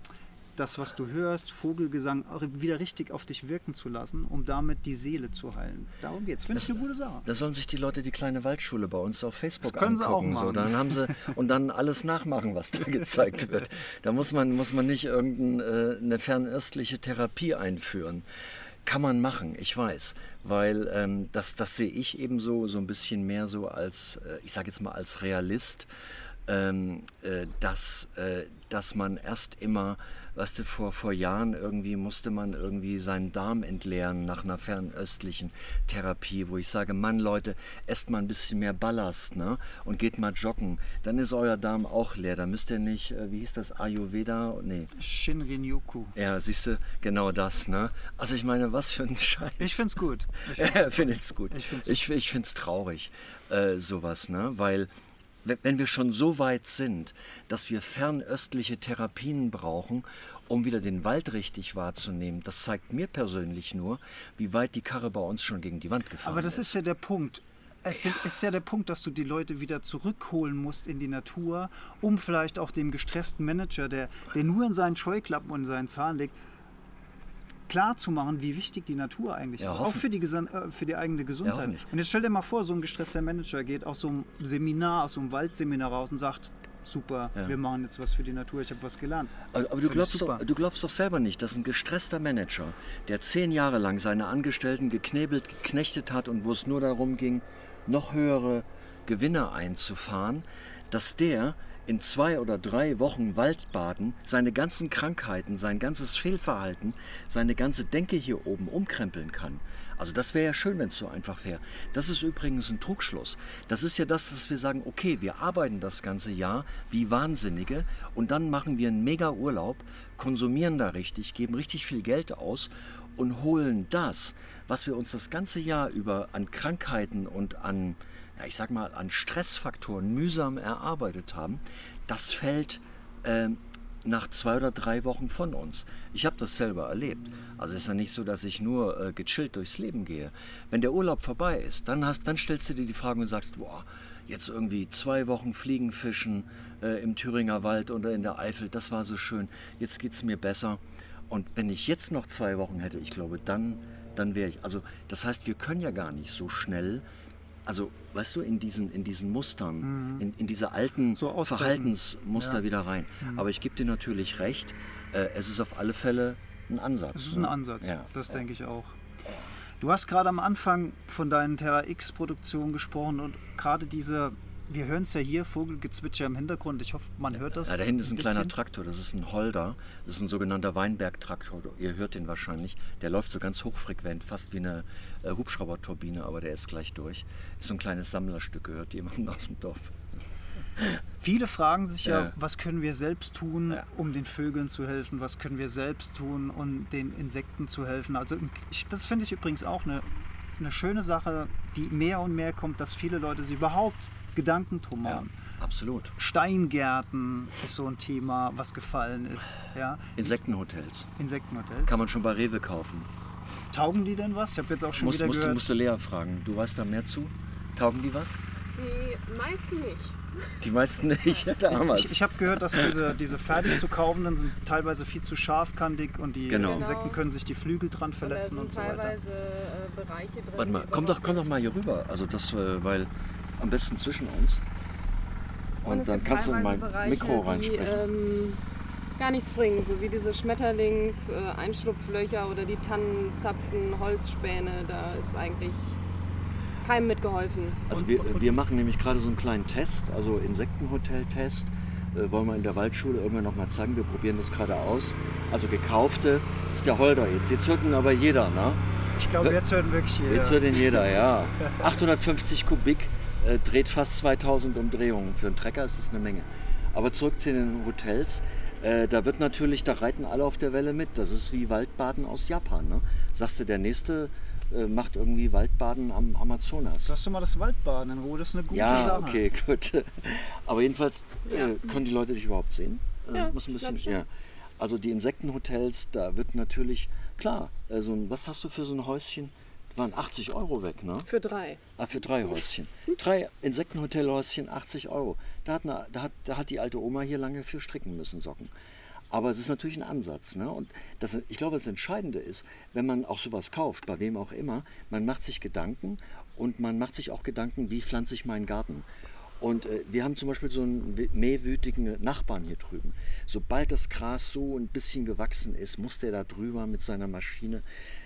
das, was du hörst, Vogelgesang, wieder richtig auf dich wirken zu lassen, um damit die Seele zu heilen. Darum geht's. Finde ich eine gute Sache. Da sollen sich die Leute die kleine Waldschule bei uns auf Facebook das können angucken. Sie auch machen. So, dann haben sie und dann alles nachmachen, was da gezeigt wird. Da muss man, muss man nicht irgendeine äh, fernöstliche Therapie einführen. Kann man machen, ich weiß, weil ähm, das, das sehe ich eben so, so ein bisschen mehr so als, äh, ich sage jetzt mal als Realist, ähm, äh, dass, äh, dass man erst immer weißt du, vor, vor Jahren irgendwie musste man irgendwie seinen Darm entleeren nach einer fernöstlichen Therapie, wo ich sage, Mann, Leute, esst mal ein bisschen mehr Ballast ne? und geht mal joggen. Dann ist euer Darm auch leer. Da müsst ihr nicht, äh, wie hieß das, Ayurveda? Nee. Shinrin-yoku. Ja, siehst du, genau das. Ne? Also ich meine, was für ein Scheiß. Ich find's gut. Ich find's, find's gut. Ich find's, ich, ich find's traurig, äh, sowas, ne? weil wenn wir schon so weit sind, dass wir fernöstliche Therapien brauchen, um wieder den Wald richtig wahrzunehmen, das zeigt mir persönlich nur, wie weit die Karre bei uns schon gegen die Wand gefahren ist. Aber das ist ja der Punkt. Es ja. ist ja der Punkt, dass du die Leute wieder zurückholen musst in die Natur, um vielleicht auch dem gestressten Manager, der, der nur in seinen Scheuklappen und in seinen Zahn liegt, klar zu machen, wie wichtig die Natur eigentlich ja, ist. Auch für die, äh, für die eigene Gesundheit. Ja, und jetzt stell dir mal vor, so ein gestresster Manager geht aus so einem Seminar, aus so einem Waldseminar raus und sagt, super, ja. wir machen jetzt was für die Natur, ich habe was gelernt. Aber, aber du, glaubst doch, du glaubst doch selber nicht, dass ein gestresster Manager, der zehn Jahre lang seine Angestellten geknebelt, geknechtet hat und wo es nur darum ging, noch höhere Gewinne einzufahren, dass der in zwei oder drei Wochen Waldbaden seine ganzen Krankheiten, sein ganzes Fehlverhalten, seine ganze Denke hier oben umkrempeln kann. Also das wäre ja schön, wenn es so einfach wäre. Das ist übrigens ein Trugschluss. Das ist ja das, was wir sagen, okay, wir arbeiten das ganze Jahr wie Wahnsinnige und dann machen wir einen mega Urlaub, konsumieren da richtig, geben richtig viel Geld aus und holen das, was wir uns das ganze Jahr über an Krankheiten und an ja, ich sag mal, an Stressfaktoren mühsam erarbeitet haben, das fällt äh, nach zwei oder drei Wochen von uns. Ich habe das selber erlebt. Also es ist ja nicht so, dass ich nur äh, gechillt durchs Leben gehe. Wenn der Urlaub vorbei ist, dann, hast, dann stellst du dir die Frage und sagst, boah, jetzt irgendwie zwei Wochen Fliegenfischen äh, im Thüringer Wald oder in der Eifel, das war so schön, jetzt geht es mir besser. Und wenn ich jetzt noch zwei Wochen hätte, ich glaube, dann, dann wäre ich. Also das heißt, wir können ja gar nicht so schnell also weißt du, in diesen, in diesen Mustern, mhm. in, in diese alten so Verhaltensmuster ja. wieder rein. Mhm. Aber ich gebe dir natürlich recht, äh, es ist auf alle Fälle ein Ansatz. Es ist ne? ein Ansatz, ja. das ja. denke ich auch. Du hast gerade am Anfang von deinen Terra X-Produktionen gesprochen und gerade diese wir hören es ja hier, Vogelgezwitscher im Hintergrund. Ich hoffe, man hört das. Ja, da hinten ist ein, ein kleiner Traktor, das ist ein Holder. Das ist ein sogenannter Weinberg-Traktor. Ihr hört den wahrscheinlich. Der läuft so ganz hochfrequent, fast wie eine äh, Hubschrauberturbine, aber der ist gleich durch. Ist so ein kleines Sammlerstück, gehört jemandem aus dem Dorf. Viele fragen sich ja, ja, was können wir selbst tun, ja. um den Vögeln zu helfen? Was können wir selbst tun, um den Insekten zu helfen? Also ich, das finde ich übrigens auch eine, eine schöne Sache, die mehr und mehr kommt, dass viele Leute sich überhaupt Gedanken drum machen. Ja, absolut. Steingärten ist so ein Thema, was gefallen ist. Ja. Insektenhotels. Insektenhotels. Kann man schon bei Rewe kaufen. Taugen die denn was? Ich habe jetzt auch schon musst, wieder musst, gehört. Musst du Lea fragen. Du weißt da mehr zu? Taugen die was? Die meisten nicht. Die meisten nicht, damals. Ich, ich habe gehört, dass diese, diese fertig zu kaufenden sind teilweise viel zu scharfkantig und die genau. Insekten können sich die Flügel dran verletzen und so weiter. Teilweise äh, Bereiche drin. Warte mal, komm doch, komm doch mal hier rüber. Also das, äh, weil am besten zwischen uns. Und, und dann kannst du in mein Bereiche, Mikro reinsprechen. Die, ähm, gar nichts bringen, so wie diese Schmetterlings, äh, Einschlupflöcher oder die Tannenzapfen, Holzspäne, da ist eigentlich keinem mitgeholfen. Also wir, wir machen nämlich gerade so einen kleinen Test, also Insektenhotel-Test. Äh, wollen wir in der Waldschule irgendwann noch mal zeigen. Wir probieren das gerade aus. Also gekaufte ist der Holder jetzt. Jetzt hört ihn aber jeder, ne? Ich glaube, jetzt hört ihn wirklich jeder. Jetzt hört ihn jeder, ja. 850 Kubik äh, dreht fast 2000 Umdrehungen. Für einen Trecker ist das eine Menge. Aber zurück zu den Hotels. Äh, da wird natürlich, da reiten alle auf der Welle mit. Das ist wie Waldbaden aus Japan. Ne? Sagst du, der nächste äh, macht irgendwie Waldbaden am Amazonas. Sagst du mal das Waldbaden in Ruhe, das ist eine gute ja, Sache. Ja, okay, gut. Aber jedenfalls Ja. äh, können die Leute dich überhaupt sehen. Äh, Ja, muss ein bisschen, schon. ja. Also die Insektenhotels, da wird natürlich, klar, also was hast du für so ein Häuschen? Waren 80 Euro weg, ne? Für drei. Ah, für drei Häuschen. Drei Insektenhotelhäuschen, 80 Euro. Da hat, eine, da, hat, da hat die alte Oma hier lange für stricken müssen, Socken. Aber es ist natürlich ein Ansatz. Ne? Und das, ich glaube, das Entscheidende ist, wenn man auch sowas kauft, bei wem auch immer, man macht sich Gedanken und man macht sich auch Gedanken, wie pflanze ich meinen Garten. Und äh, wir haben zum Beispiel so einen mähwütigen Nachbarn hier drüben. Sobald das Gras so ein bisschen gewachsen ist, muss der da drüber mit seiner Maschine.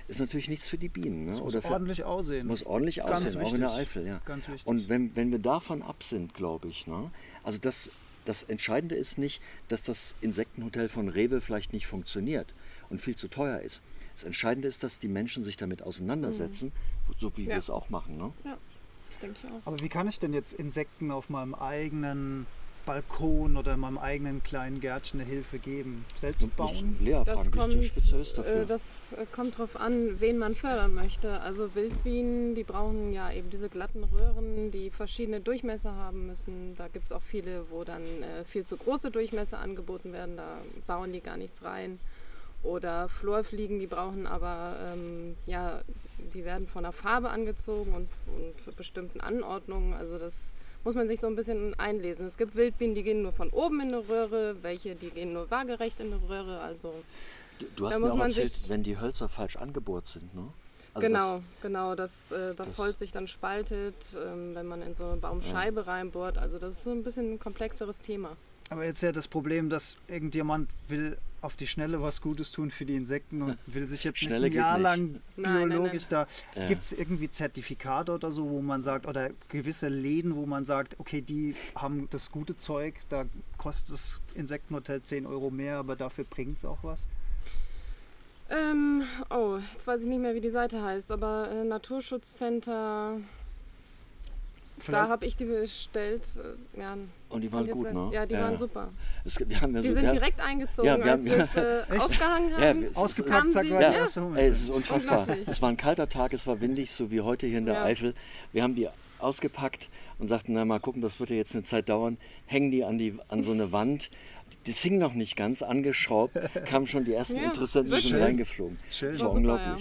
Ist natürlich nichts für die Bienen. Ne? Muss Oder für, ordentlich aussehen. muss ordentlich Ganz aussehen, auch in der wichtig. Eifel, ja. Ganz wichtig. Und wenn, wenn wir davon ab sind, glaube ich, ne? also das, das Entscheidende ist nicht, dass das Insektenhotel von Rewe vielleicht nicht funktioniert und viel zu teuer ist. Das Entscheidende ist, dass die Menschen sich damit auseinandersetzen, so wie wir Ja. es auch machen. Ne? Ja, denke ich auch. Aber wie kann ich denn jetzt Insekten auf meinem eigenen Balkon oder in meinem eigenen kleinen Gärtchen eine Hilfe geben? Selbst bauen? Lea Das kommt, äh, das äh, kommt drauf an, wen man fördern möchte. Also Wildbienen, die brauchen ja eben diese glatten Röhren, die verschiedene Durchmesser haben müssen. Da gibt es auch viele, wo dann äh, viel zu große Durchmesser angeboten werden. Da bauen die gar nichts rein. Oder Florfliegen, die brauchen aber, ähm, ja, die werden von der Farbe angezogen und, und bestimmten Anordnungen. Also das muss man sich so ein bisschen einlesen. Es gibt Wildbienen, die gehen nur von oben in eine Röhre, welche, die gehen nur waagerecht in eine Röhre. Also Du, du hast da mir muss auch man erzählt, sich- wenn die Hölzer falsch angebohrt sind. Ne? Also genau, genau, dass äh, das, das- Holz sich dann spaltet, ähm, wenn man in so eine Baumscheibe reinbohrt. Also das ist so ein bisschen ein komplexeres Thema. Aber jetzt ja das Problem, dass irgendjemand will auf die Schnelle was Gutes tun für die Insekten und will sich jetzt Schnelle nicht ein Jahr nicht. lang Nein, nein, biologisch da. Ja. Gibt es irgendwie Zertifikate oder so, wo man sagt, oder gewisse Läden, wo man sagt, okay, die haben das gute Zeug, da kostet das Insektenhotel 10 Euro mehr, aber dafür bringt es auch was? Ähm, oh, jetzt weiß ich nicht mehr, wie die Seite heißt, aber äh, Naturschutzcenter, da Vielleicht- habe ich die bestellt. Äh, ja, Und die waren jetzt, gut, ne? Ja, die waren super. Es, wir haben ja Die so, sind wir, direkt eingezogen, Ja, wir als haben- wir es äh, aufgehangen Ja, haben. es- es- Ausgepackt, sie- war ja. Ey, es ist unfassbar. Unglaublich. Es war ein kalter Tag, es war windig, so wie heute hier in der Ja. Eifel. Wir haben die ausgepackt und sagten, na mal gucken, das wird ja jetzt eine Zeit dauern. Hängen die an, die, an so eine Wand. Das hing noch nicht ganz, angeschraubt, kamen schon die ersten Ja, Interessenten, die sind reingeflogen. Schön. Das War war super,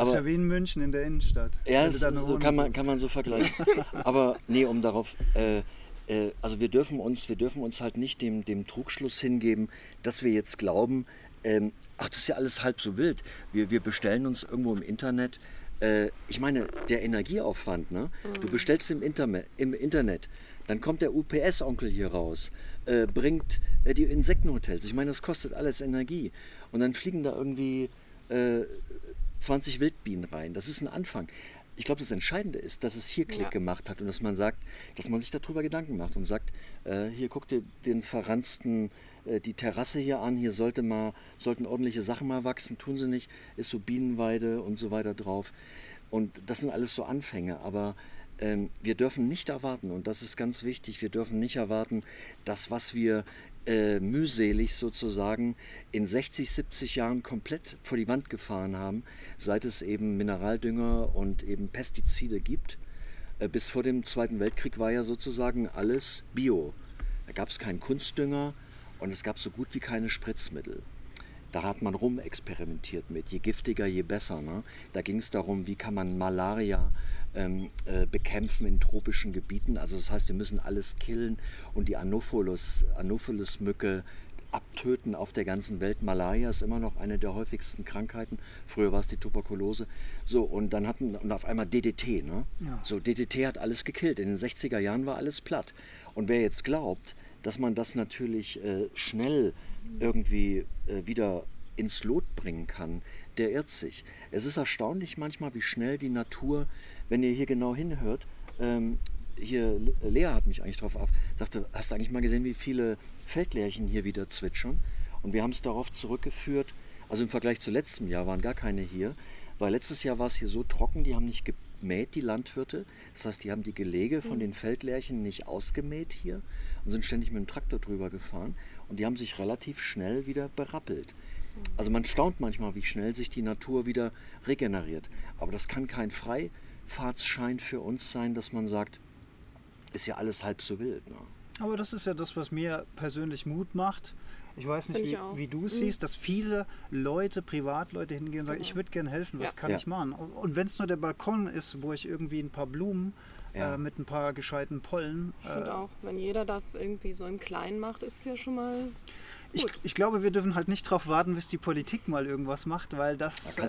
Das ist Aber ja wie in München in der Innenstadt. ja, Wenn es, du da eine so kann, man, kann man so vergleichen. Aber nee, um darauf, äh, äh, also wir dürfen uns, wir dürfen uns halt nicht dem, dem Trugschluss hingeben, dass wir jetzt glauben, ähm, ach, das ist ja alles halb so wild. Wir, wir bestellen uns irgendwo im Internet. Äh, ich meine, der Energieaufwand, ne? Du bestellst im, Interme im Internet, dann kommt der UPS-Onkel hier raus, äh, bringt äh, die Insektenhotels. Ich meine, das kostet alles Energie. Und dann fliegen da irgendwie äh, 20 Wildbienen rein. Das ist ein Anfang. Ich glaube, das Entscheidende ist, dass es hier Klick Ja. gemacht hat und dass man sagt, dass man sich darüber Gedanken macht und sagt, äh, hier guck dir den verranzten, äh, die Terrasse hier an, hier sollte mal, sollten ordentliche Sachen mal wachsen, tun sie nicht, ist so Bienenweide und so weiter drauf. Und das sind alles so Anfänge, aber ähm, wir dürfen nicht erwarten, und das ist ganz wichtig, wir dürfen nicht erwarten, das, was wir äh, mühselig sozusagen in 60, 70 Jahren komplett vor die Wand gefahren haben, seit es eben Mineraldünger und eben Pestizide gibt. Äh, bis vor dem Zweiten Weltkrieg war ja sozusagen alles Bio. Da gab es keinen Kunstdünger und es gab so gut wie keine Spritzmittel. Da hat man rumexperimentiert mit, je giftiger, je besser. Ne? Da ging es darum, wie kann man Malaria ähm, äh, bekämpfen in tropischen Gebieten. Also das heißt, wir müssen alles killen und die Anopheles, Anopheles-Mücke abtöten auf der ganzen Welt. Malaria ist immer noch eine der häufigsten Krankheiten. Früher war es die Tuberkulose. So, und dann hatten und auf einmal DDT. Ne? Ja. So, DDT hat alles gekillt. In den 60er Jahren war alles platt. Und wer jetzt glaubt, dass man das natürlich äh, schnell irgendwie äh, wieder ins Lot bringen kann, der irrt sich. Es ist erstaunlich manchmal, wie schnell die Natur, wenn ihr hier genau hinhört, ähm, hier, Le- Lea hat mich eigentlich drauf auf, sagte, hast du eigentlich mal gesehen, wie viele Feldlärchen hier wieder zwitschern? Und wir haben es darauf zurückgeführt, also im Vergleich zu letztem Jahr waren gar keine hier, weil letztes Jahr war es hier so trocken, die haben nicht, ge gemäht, die Landwirte. Das heißt, die haben die Gelege von mhm. den Feldlärchen nicht ausgemäht hier und sind ständig mit dem Traktor drüber gefahren. Und die haben sich relativ schnell wieder berappelt. Mhm. Also man staunt manchmal, wie schnell sich die Natur wieder regeneriert. Aber das kann kein Freifahrtsschein für uns sein, dass man sagt, ist ja alles halb so wild. Ne? Aber das ist ja das, was mir persönlich Mut macht. Ich weiß nicht, wie, wie du es mhm. siehst, dass viele Leute, Privatleute hingehen und sagen, genau. ich würde gerne helfen, was ja. kann ja. ich machen? Und wenn es nur der Balkon ist, wo ich irgendwie ein paar Blumen ja. äh, mit ein paar gescheiten Pollen. Ich finde äh, auch, wenn jeder das irgendwie so im Kleinen macht, ist es ja schon mal ich, ich, glaube, wir dürfen halt nicht darauf warten, bis die Politik mal irgendwas macht, weil das, da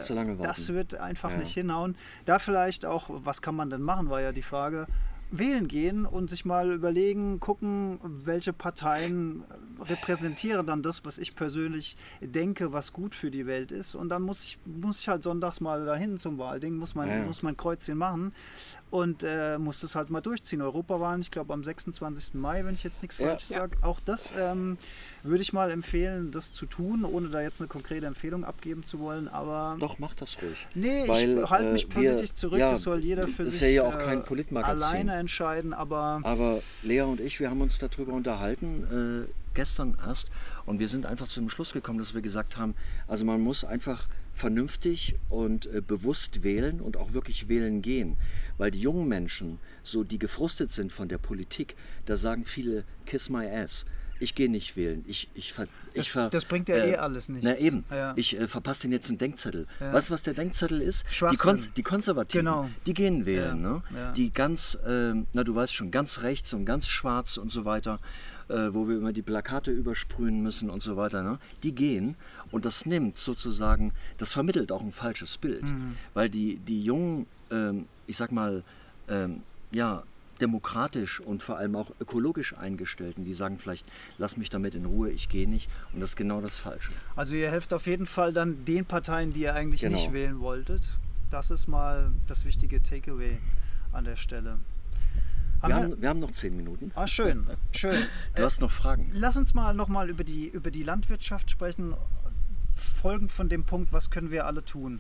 das wird einfach ja. nicht hinhauen. Da vielleicht auch, was kann man denn machen, war ja die Frage wählen gehen und sich mal überlegen, gucken, welche Parteien repräsentieren dann das, was ich persönlich denke, was gut für die Welt ist. Und dann muss ich, muss ich halt sonntags mal dahin zum Wahlding, muss mein, ja. muss mein Kreuzchen machen und äh, muss das halt mal durchziehen. Europawahlen, ich glaube am 26. Mai, wenn ich jetzt nichts ja. Falsches ja. sage. Auch das ähm, würde ich mal empfehlen, das zu tun, ohne da jetzt eine konkrete Empfehlung abgeben zu wollen. Aber doch, mach das ruhig. Nee, Weil, ich halte mich äh, politisch wir, zurück. Ja, das soll jeder für ist sich ja, ja auch kein äh, Politmagazin. alleine entscheiden. Aber, aber Lea und ich, wir haben uns darüber unterhalten. Äh, gestern erst und wir sind einfach zum Schluss gekommen, dass wir gesagt haben, also man muss einfach vernünftig und äh, bewusst wählen und auch wirklich wählen gehen. Weil die jungen Menschen, so die gefrustet sind von der Politik, da sagen viele, kiss my ass. Ich gehe nicht wählen. Ich, ich ver, das, ich ver, das bringt ja äh, eh alles nichts. Na eben. Ja. Ich äh, verpasse den jetzt einen Denkzettel. Ja. Weißt du, was der Denkzettel ist? Die, Kon die Konservativen, genau. die gehen wählen. Ja. Ne? Die ganz, ähm, na du weißt schon, ganz rechts und ganz schwarz und so weiter äh, wo wir immer die Plakate übersprühen müssen und so weiter, ne? die gehen und das nimmt sozusagen, das vermittelt auch ein falsches Bild, mhm. weil die, die jungen, ähm, ich sag mal, ähm, ja, demokratisch und vor allem auch ökologisch eingestellten, die sagen vielleicht, lass mich damit in Ruhe, ich gehe nicht. Und das ist genau das Falsche. Also ihr helft auf jeden Fall dann den Parteien, die ihr eigentlich genau. nicht wählen wolltet. Das ist mal das wichtige Takeaway an der Stelle. Wir haben, wir haben noch zehn Minuten. Ah, schön, schön. Du hast noch Fragen. Lass uns mal nochmal über die, über die Landwirtschaft sprechen, folgend von dem Punkt, was können wir alle tun.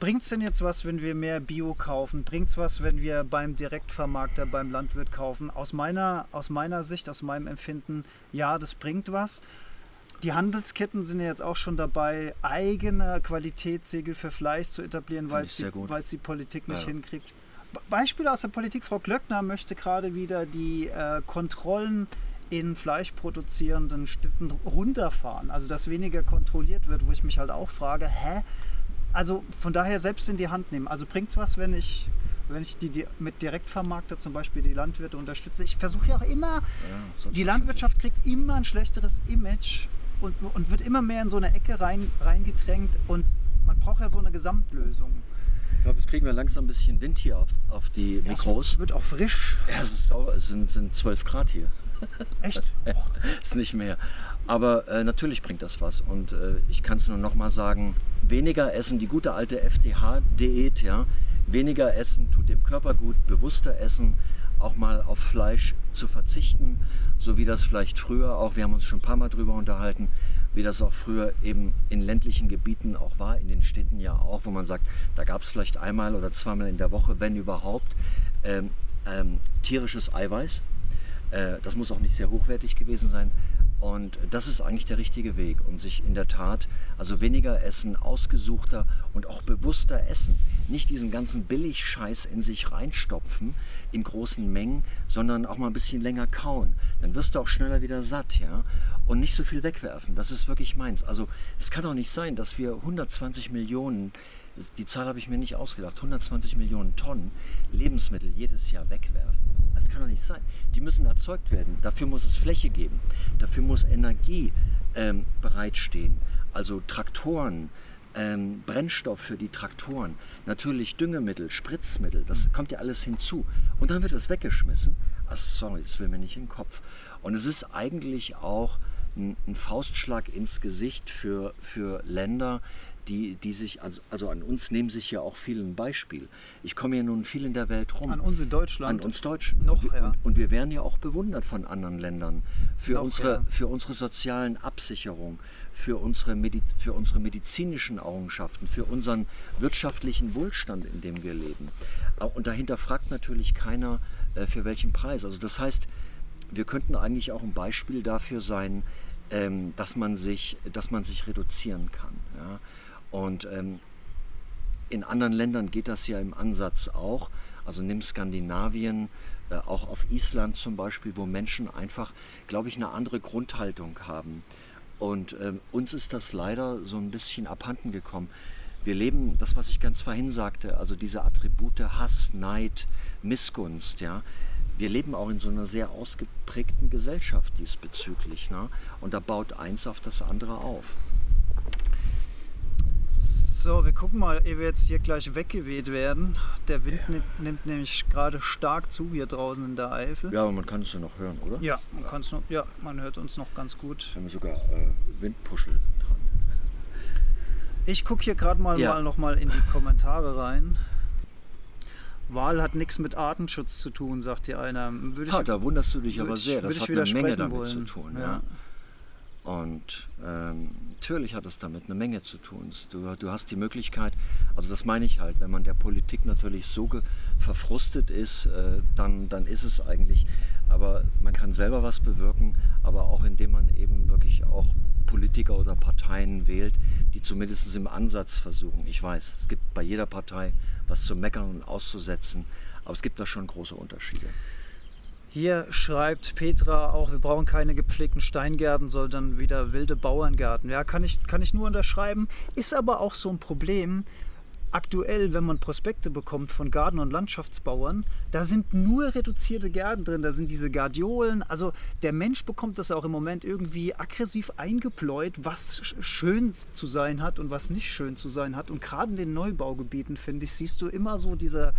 Bringt es denn jetzt was, wenn wir mehr Bio kaufen? Bringt es was, wenn wir beim Direktvermarkter, beim Landwirt kaufen? Aus meiner, aus meiner Sicht, aus meinem Empfinden, ja, das bringt was. Die Handelsketten sind ja jetzt auch schon dabei, eigene Qualitätssiegel für Fleisch zu etablieren, weil es die Politik nicht ja. hinkriegt. Beispiel aus der Politik. Frau Glöckner möchte gerade wieder die äh, Kontrollen in fleischproduzierenden Städten runterfahren. Also dass weniger kontrolliert wird, wo ich mich halt auch frage, hä? Also von daher selbst in die Hand nehmen. Also bringt es was, wenn ich, wenn ich die, die, mit Direktvermarkter zum Beispiel die Landwirte unterstütze? Ich versuche ja auch immer, ja, die Landwirtschaft kriegt immer ein schlechteres Image und, und wird immer mehr in so eine Ecke rein, reingedrängt und man braucht ja so eine Gesamtlösung. Ich glaube, jetzt kriegen wir langsam ein bisschen Wind hier auf, auf die Mikros. Ja, wird auch frisch. Ja, es, ist es sind, sind 12 Grad hier. Echt? ist nicht mehr. Aber äh, natürlich bringt das was. Und äh, ich kann es nur noch mal sagen, weniger essen, die gute alte FDH-Diät, ja. Weniger essen tut dem Körper gut, bewusster essen, auch mal auf Fleisch zu verzichten, so wie das vielleicht früher auch, wir haben uns schon ein paar Mal drüber unterhalten, wie das auch früher eben in ländlichen Gebieten auch war, in den Städten ja auch, wo man sagt, da gab es vielleicht einmal oder zweimal in der Woche, wenn überhaupt, ähm, ähm, tierisches Eiweiß. Äh, das muss auch nicht sehr hochwertig gewesen sein, und das ist eigentlich der richtige Weg und sich in der Tat, also weniger essen, ausgesuchter und auch bewusster essen. Nicht diesen ganzen Billigscheiß in sich reinstopfen in großen Mengen, sondern auch mal ein bisschen länger kauen. Dann wirst du auch schneller wieder satt, ja. Und nicht so viel wegwerfen. Das ist wirklich meins. Also es kann doch nicht sein, dass wir 120 Millionen die Zahl habe ich mir nicht ausgedacht, 120 Millionen Tonnen Lebensmittel jedes Jahr wegwerfen. Das kann doch nicht sein. Die müssen erzeugt werden. Dafür muss es Fläche geben. Dafür muss Energie ähm, bereitstehen. Also Traktoren, ähm, Brennstoff für die Traktoren, natürlich Düngemittel, Spritzmittel, das kommt ja alles hinzu. Und dann wird das weggeschmissen. Ach, sorry, das will mir nicht in den Kopf. Und es ist eigentlich auch ein, ein Faustschlag ins Gesicht für, für Länder, die, die sich, also, also an uns nehmen sich ja auch viel ein Beispiel. Ich komme ja nun viel in der Welt rum. An uns in Deutschland? An uns Deutschen. Noch, und, ja. und, wir werden ja auch bewundert von anderen Ländern für, Noch, unsere, ja. für unsere sozialen Absicherung, für unsere, Medi für unsere medizinischen Errungenschaften, für unseren wirtschaftlichen Wohlstand, in dem wir leben. Und dahinter fragt natürlich keiner, äh, für welchen Preis. Also das heißt, wir könnten eigentlich auch ein Beispiel dafür sein, ähm, dass, man sich, dass man sich reduzieren kann. Ja? Und ähm, in anderen Ländern geht das ja im Ansatz auch. Also nimm Skandinavien, äh, auch auf Island zum Beispiel, wo Menschen einfach, glaube ich, eine andere Grundhaltung haben. Und ähm, uns ist das leider so ein bisschen abhanden gekommen. Wir leben, das, was ich ganz vorhin sagte, also diese Attribute Hass, Neid, Missgunst, ja. Wir leben auch in so einer sehr ausgeprägten Gesellschaft diesbezüglich. Ne? Und da baut eins auf das andere auf. So, wir gucken mal, ehe wir jetzt hier gleich weggeweht werden. Der Wind nimmt, nimmt nämlich gerade stark zu hier draußen in der Eifel. Ja, aber man kann es ja noch hören, oder? Ja, man, kann's noch, ja, man hört uns noch ganz gut. Wir haben sogar äh, Windpuschel dran. Ich gucke hier gerade mal, Ja. mal noch mal in die Kommentare rein. Wahl hat nichts mit Artenschutz zu tun, sagt hier einer. Würde ich, Ha, da wunderst du dich aber sehr. Das ich hat eine Menge damit wollen. zu tun. Ja. Und ähm, natürlich hat es damit eine Menge zu tun. Du, du hast die Möglichkeit, also das meine ich halt, wenn man der Politik natürlich so verfrustet ist, äh, dann, dann ist es eigentlich. Aber man kann selber was bewirken, aber auch indem man eben wirklich auch Politiker oder Parteien wählt, die zumindest im Ansatz versuchen. Ich weiß, es gibt bei jeder Partei was zu meckern und auszusetzen, aber es gibt da schon große Unterschiede. Hier schreibt Petra auch, wir brauchen keine gepflegten Steingärten, sondern wieder wilde Bauerngärten. Ja, kann ich, kann ich nur unterschreiben. Ist aber auch so ein Problem. Aktuell, wenn man Prospekte bekommt von Garten- und Landschaftsbauern, da sind nur reduzierte Gärten drin, da sind diese Gardiolen. Also der Mensch bekommt das auch im Moment irgendwie aggressiv eingebläut, was sch- schön zu sein hat und was nicht schön zu sein hat. Und gerade in den Neubaugebieten, finde ich, siehst du immer so dieser,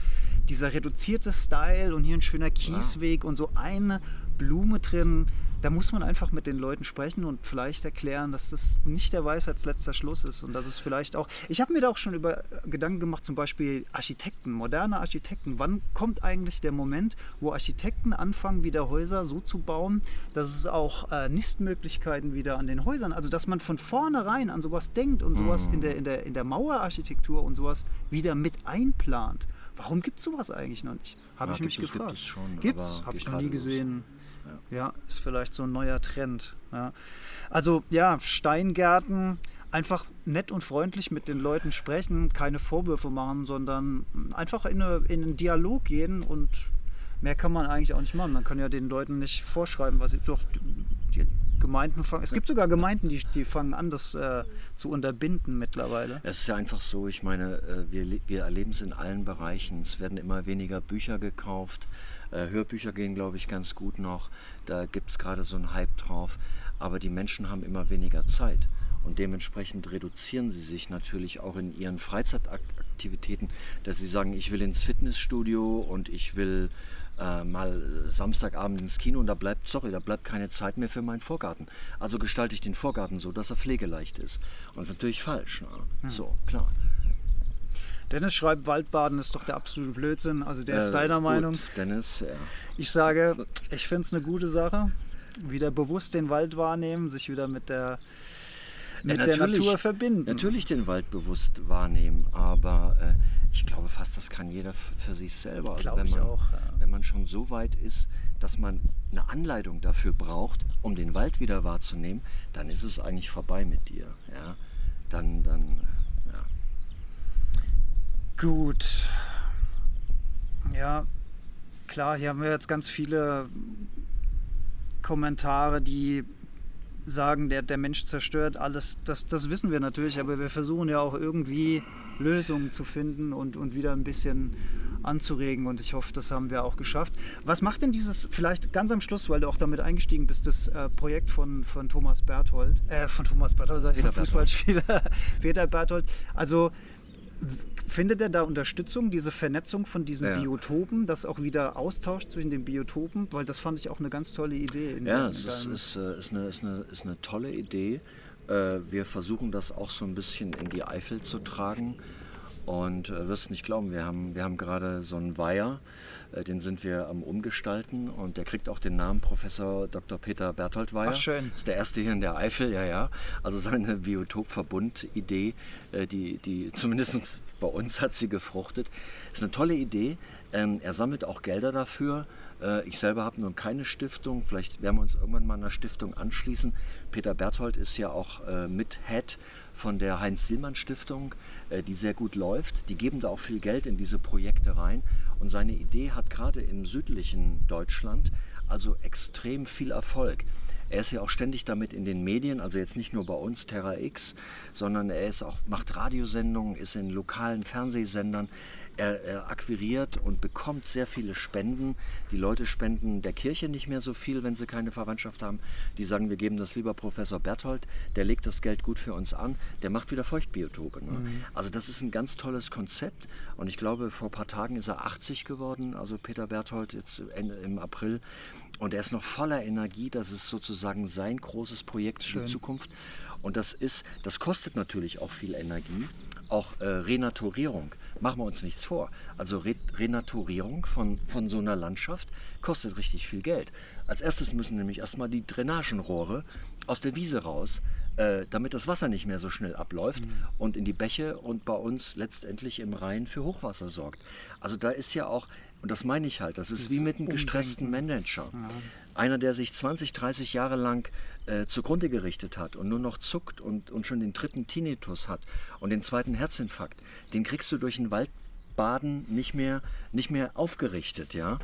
dieser reduzierte Style und hier ein schöner Kiesweg und so eine Blume drin. Da muss man einfach mit den Leuten sprechen und vielleicht erklären, dass das nicht der Weisheitsletzter Schluss ist und dass es vielleicht auch. Ich habe mir da auch schon über Gedanken gemacht, zum Beispiel Architekten, moderne Architekten. Wann kommt eigentlich der Moment, wo Architekten anfangen, wieder Häuser so zu bauen, dass es auch äh, Nistmöglichkeiten wieder an den Häusern, also dass man von vornherein an sowas denkt und sowas in, der, in, der, in der Mauerarchitektur und sowas wieder mit einplant. Warum gibt es sowas eigentlich noch nicht? Habe Ja, ich mich es- gibt gefragt. es schon, Gibt's? Habe ich noch nie gerade los. Ja, ist vielleicht so ein neuer Trend. Ja. Also ja, Steingärten, einfach nett und freundlich mit den Leuten sprechen, keine Vorwürfe machen, sondern einfach in, eine, in einen Dialog gehen und mehr kann man eigentlich auch nicht machen. Man kann ja den Leuten nicht vorschreiben, was sie doch die Gemeinden fangen. Es gibt sogar Gemeinden, die, die fangen an, das äh, zu unterbinden mittlerweile. Es ist ja einfach so, ich meine, äh, wir, wir erleben es in allen Bereichen. Es werden immer weniger Bücher gekauft. Äh, Hörbücher gehen, glaube ich, ganz gut noch. Da gibt es gerade so einen Hype drauf. Aber die Menschen haben immer weniger Zeit. Und dementsprechend reduzieren sie sich natürlich auch in ihren Freizeitaktivitäten, dass sie sagen, ich will ins Fitnessstudio und ich will äh, mal Samstagabend ins Kino und da bleibt, sorry, da bleibt keine Zeit mehr für meinen Vorgarten. Also gestalte ich den Vorgarten so, dass er pflegeleicht ist. Und das ist natürlich falsch. Ne? So, klar. Dennis schreibt, Waldbaden ist doch der absolute Blödsinn. Also der ist Äh, deiner gut, Meinung. Dennis, ja. Ich sage, ich finde es eine gute Sache. Wieder bewusst den Wald wahrnehmen, sich wieder mit der, mit Ja, der Natur verbinden. Natürlich den Wald bewusst wahrnehmen, aber äh, ich glaube fast, das kann jeder für sich selber. Also Glaub wenn ich man, auch, ja. Wenn man schon so weit ist, dass man eine Anleitung dafür braucht, um den Wald wieder wahrzunehmen, dann ist es eigentlich vorbei mit dir. Ja? Dann, dann. Gut. Ja, klar, hier haben wir jetzt ganz viele Kommentare, die sagen, der, der Mensch zerstört alles. Das, das wissen wir natürlich, aber wir versuchen ja auch irgendwie Lösungen zu finden und, und wieder ein bisschen anzuregen und ich hoffe, das haben wir auch geschafft. Was macht denn dieses, vielleicht ganz am Schluss, weil du auch damit eingestiegen bist, das äh, Projekt von, von Thomas Berthold, äh, von Thomas Berthold, sag ich Peter Fußballspieler Peter Berthold, also Findet er da Unterstützung, diese Vernetzung von diesen Ja. Biotopen, das auch wieder Austausch zwischen den Biotopen? Weil das fand ich auch eine ganz tolle Idee. Ja, es ist, ist, äh, ist, eine, ist, eine, ist eine tolle Idee. äh, wir versuchen das auch so ein bisschen in die Eifel zu tragen. Und äh, wirst nicht glauben, wir haben, wir haben gerade so einen Weiher, äh, den sind wir am Umgestalten und der kriegt auch den Namen Professor Dr. Peter Berthold Weiher. Ach, schön. Ist der erste hier in der Eifel, ja, ja. Also seine Biotopverbund-Idee, äh, die, die zumindest bei uns hat sie gefruchtet, ist eine tolle Idee. Ähm, er sammelt auch Gelder dafür. Äh, ich selber habe nun keine Stiftung. Vielleicht werden wir uns irgendwann mal einer Stiftung anschließen. Peter Berthold ist ja auch äh, mit Head von der Heinz-Sielmann-Stiftung, äh, die sehr gut läuft. Die geben da auch viel Geld in diese Projekte rein. Und seine Idee hat gerade im südlichen Deutschland also extrem viel Erfolg. Er ist ja auch ständig damit in den Medien, also jetzt nicht nur bei uns Terra X, sondern er ist auch, macht Radiosendungen, ist in lokalen Fernsehsendern. Er, er, akquiriert und bekommt sehr viele Spenden. Die Leute spenden der Kirche nicht mehr so viel, wenn sie keine Verwandtschaft haben. Die sagen, wir geben das lieber Professor Berthold, der legt das Geld gut für uns an, der macht wieder Feuchtbiotope. Ne? Mhm. Also das ist ein ganz tolles Konzept und ich glaube, vor ein paar Tagen ist er 80 geworden, also Peter Berthold jetzt im April. Und er ist noch voller Energie. Das ist sozusagen sein großes Projekt für die Zukunft. Und das ist, das kostet natürlich auch viel Energie. Auch äh, Renaturierung, machen wir uns nichts vor. Also Re Renaturierung von, von so einer Landschaft kostet richtig viel Geld. Als erstes müssen nämlich erstmal die Drainagenrohre aus der Wiese raus, äh, damit das Wasser nicht mehr so schnell abläuft mhm. und in die Bäche und bei uns letztendlich im Rhein für Hochwasser sorgt. Also da ist ja auch, und das meine ich halt, das ist das wie mit einem gestressten Manager. Ja. Einer, der sich 20, 30 Jahre lang äh, zugrunde gerichtet hat und nur noch zuckt und, und schon den dritten Tinnitus hat und den zweiten Herzinfarkt, den kriegst du durch ein Waldbaden nicht mehr, nicht mehr aufgerichtet, ja.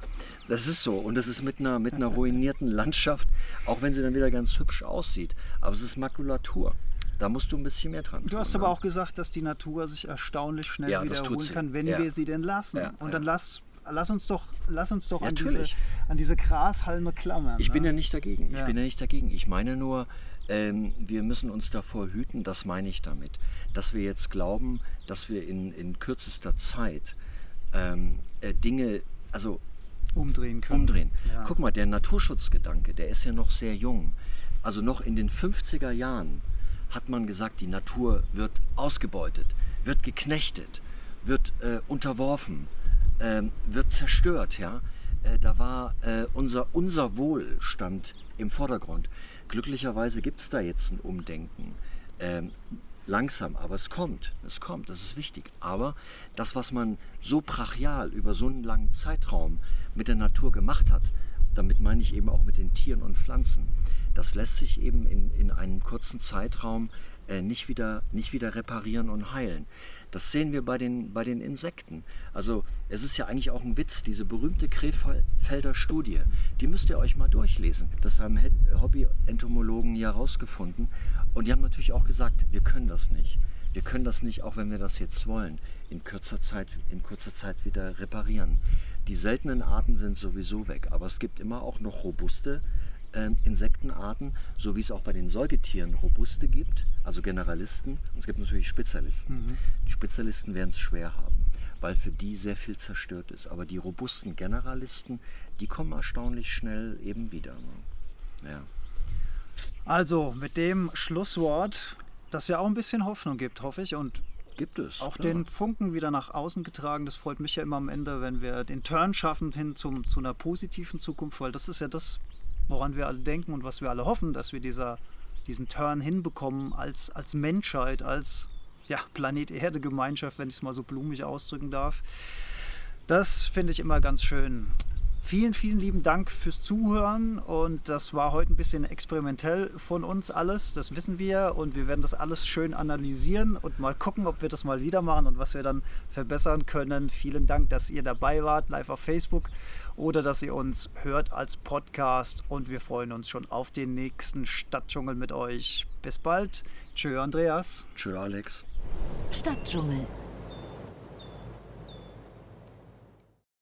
Das ist so. Und das ist mit einer, mit einer ruinierten Landschaft, auch wenn sie dann wieder ganz hübsch aussieht. Aber es ist Makulatur. Da musst du ein bisschen mehr dran. Du hast aber ne? auch gesagt, dass die Natur sich erstaunlich schnell ja, wiederholen kann, wenn ja. wir sie denn lassen. Ja, und dann lass lass uns doch, lass uns doch an, diese, an diese Grashalme klammern. Ich ne? bin ja nicht dagegen. Ich bin ja nicht dagegen. Ich meine nur, ähm, wir müssen uns davor hüten, das meine ich damit, dass wir jetzt glauben, dass wir in, in kürzester Zeit ähm, äh, Dinge, also umdrehen können. Umdrehen. Ja. Guck mal, der Naturschutzgedanke, der ist ja noch sehr jung. Also noch in den 50er Jahren hat man gesagt, die Natur wird ausgebeutet, wird geknechtet, wird äh, unterworfen, äh, wird zerstört. Ja? Äh, da war äh, unser, unser Wohlstand im Vordergrund. Glücklicherweise gibt es da jetzt ein Umdenken. Ähm, langsam, aber es kommt. Es kommt, das ist wichtig. Aber das, was man so brachial über so einen langen Zeitraum mit der Natur gemacht hat, damit meine ich eben auch mit den Tieren und Pflanzen, das lässt sich eben in, in einem kurzen Zeitraum äh, nicht, wieder, nicht wieder reparieren und heilen. Das sehen wir bei den, bei den Insekten. Also es ist ja eigentlich auch ein Witz, diese berühmte Krefelder Studie, die müsst ihr euch mal durchlesen. Das haben Hobby-Entomologen ja herausgefunden. Und die haben natürlich auch gesagt, wir können das nicht. Wir können das nicht, auch wenn wir das jetzt wollen, in kurzer Zeit, in kurzer Zeit wieder reparieren. Die seltenen Arten sind sowieso weg, aber es gibt immer auch noch robuste Insektenarten, so wie es auch bei den Säugetieren robuste gibt, also Generalisten. Und es gibt natürlich Spezialisten. Mhm. Die Spezialisten werden es schwer haben, weil für die sehr viel zerstört ist. Aber die robusten Generalisten, die kommen erstaunlich schnell eben wieder. Ne? Ja. Also mit dem Schlusswort, das ja auch ein bisschen Hoffnung gibt, hoffe ich. Und Gibt es. Auch klar. den Funken wieder nach außen getragen. Das freut mich ja immer am Ende, wenn wir den Turn schaffen hin zum, zu einer positiven Zukunft, weil das ist ja das, woran wir alle denken und was wir alle hoffen, dass wir dieser, diesen Turn hinbekommen als, als Menschheit, als ja, Planet Erde Gemeinschaft, wenn ich es mal so blumig ausdrücken darf. Das finde ich immer ganz schön. Vielen, vielen lieben Dank fürs Zuhören und das war heute ein bisschen experimentell von uns alles, das wissen wir und wir werden das alles schön analysieren und mal gucken, ob wir das mal wieder machen und was wir dann verbessern können. Vielen Dank, dass ihr dabei wart, live auf Facebook oder dass ihr uns hört als Podcast und wir freuen uns schon auf den nächsten Stadtdschungel mit euch. Bis bald. Tschö Andreas. Tschö Alex. Stadtdschungel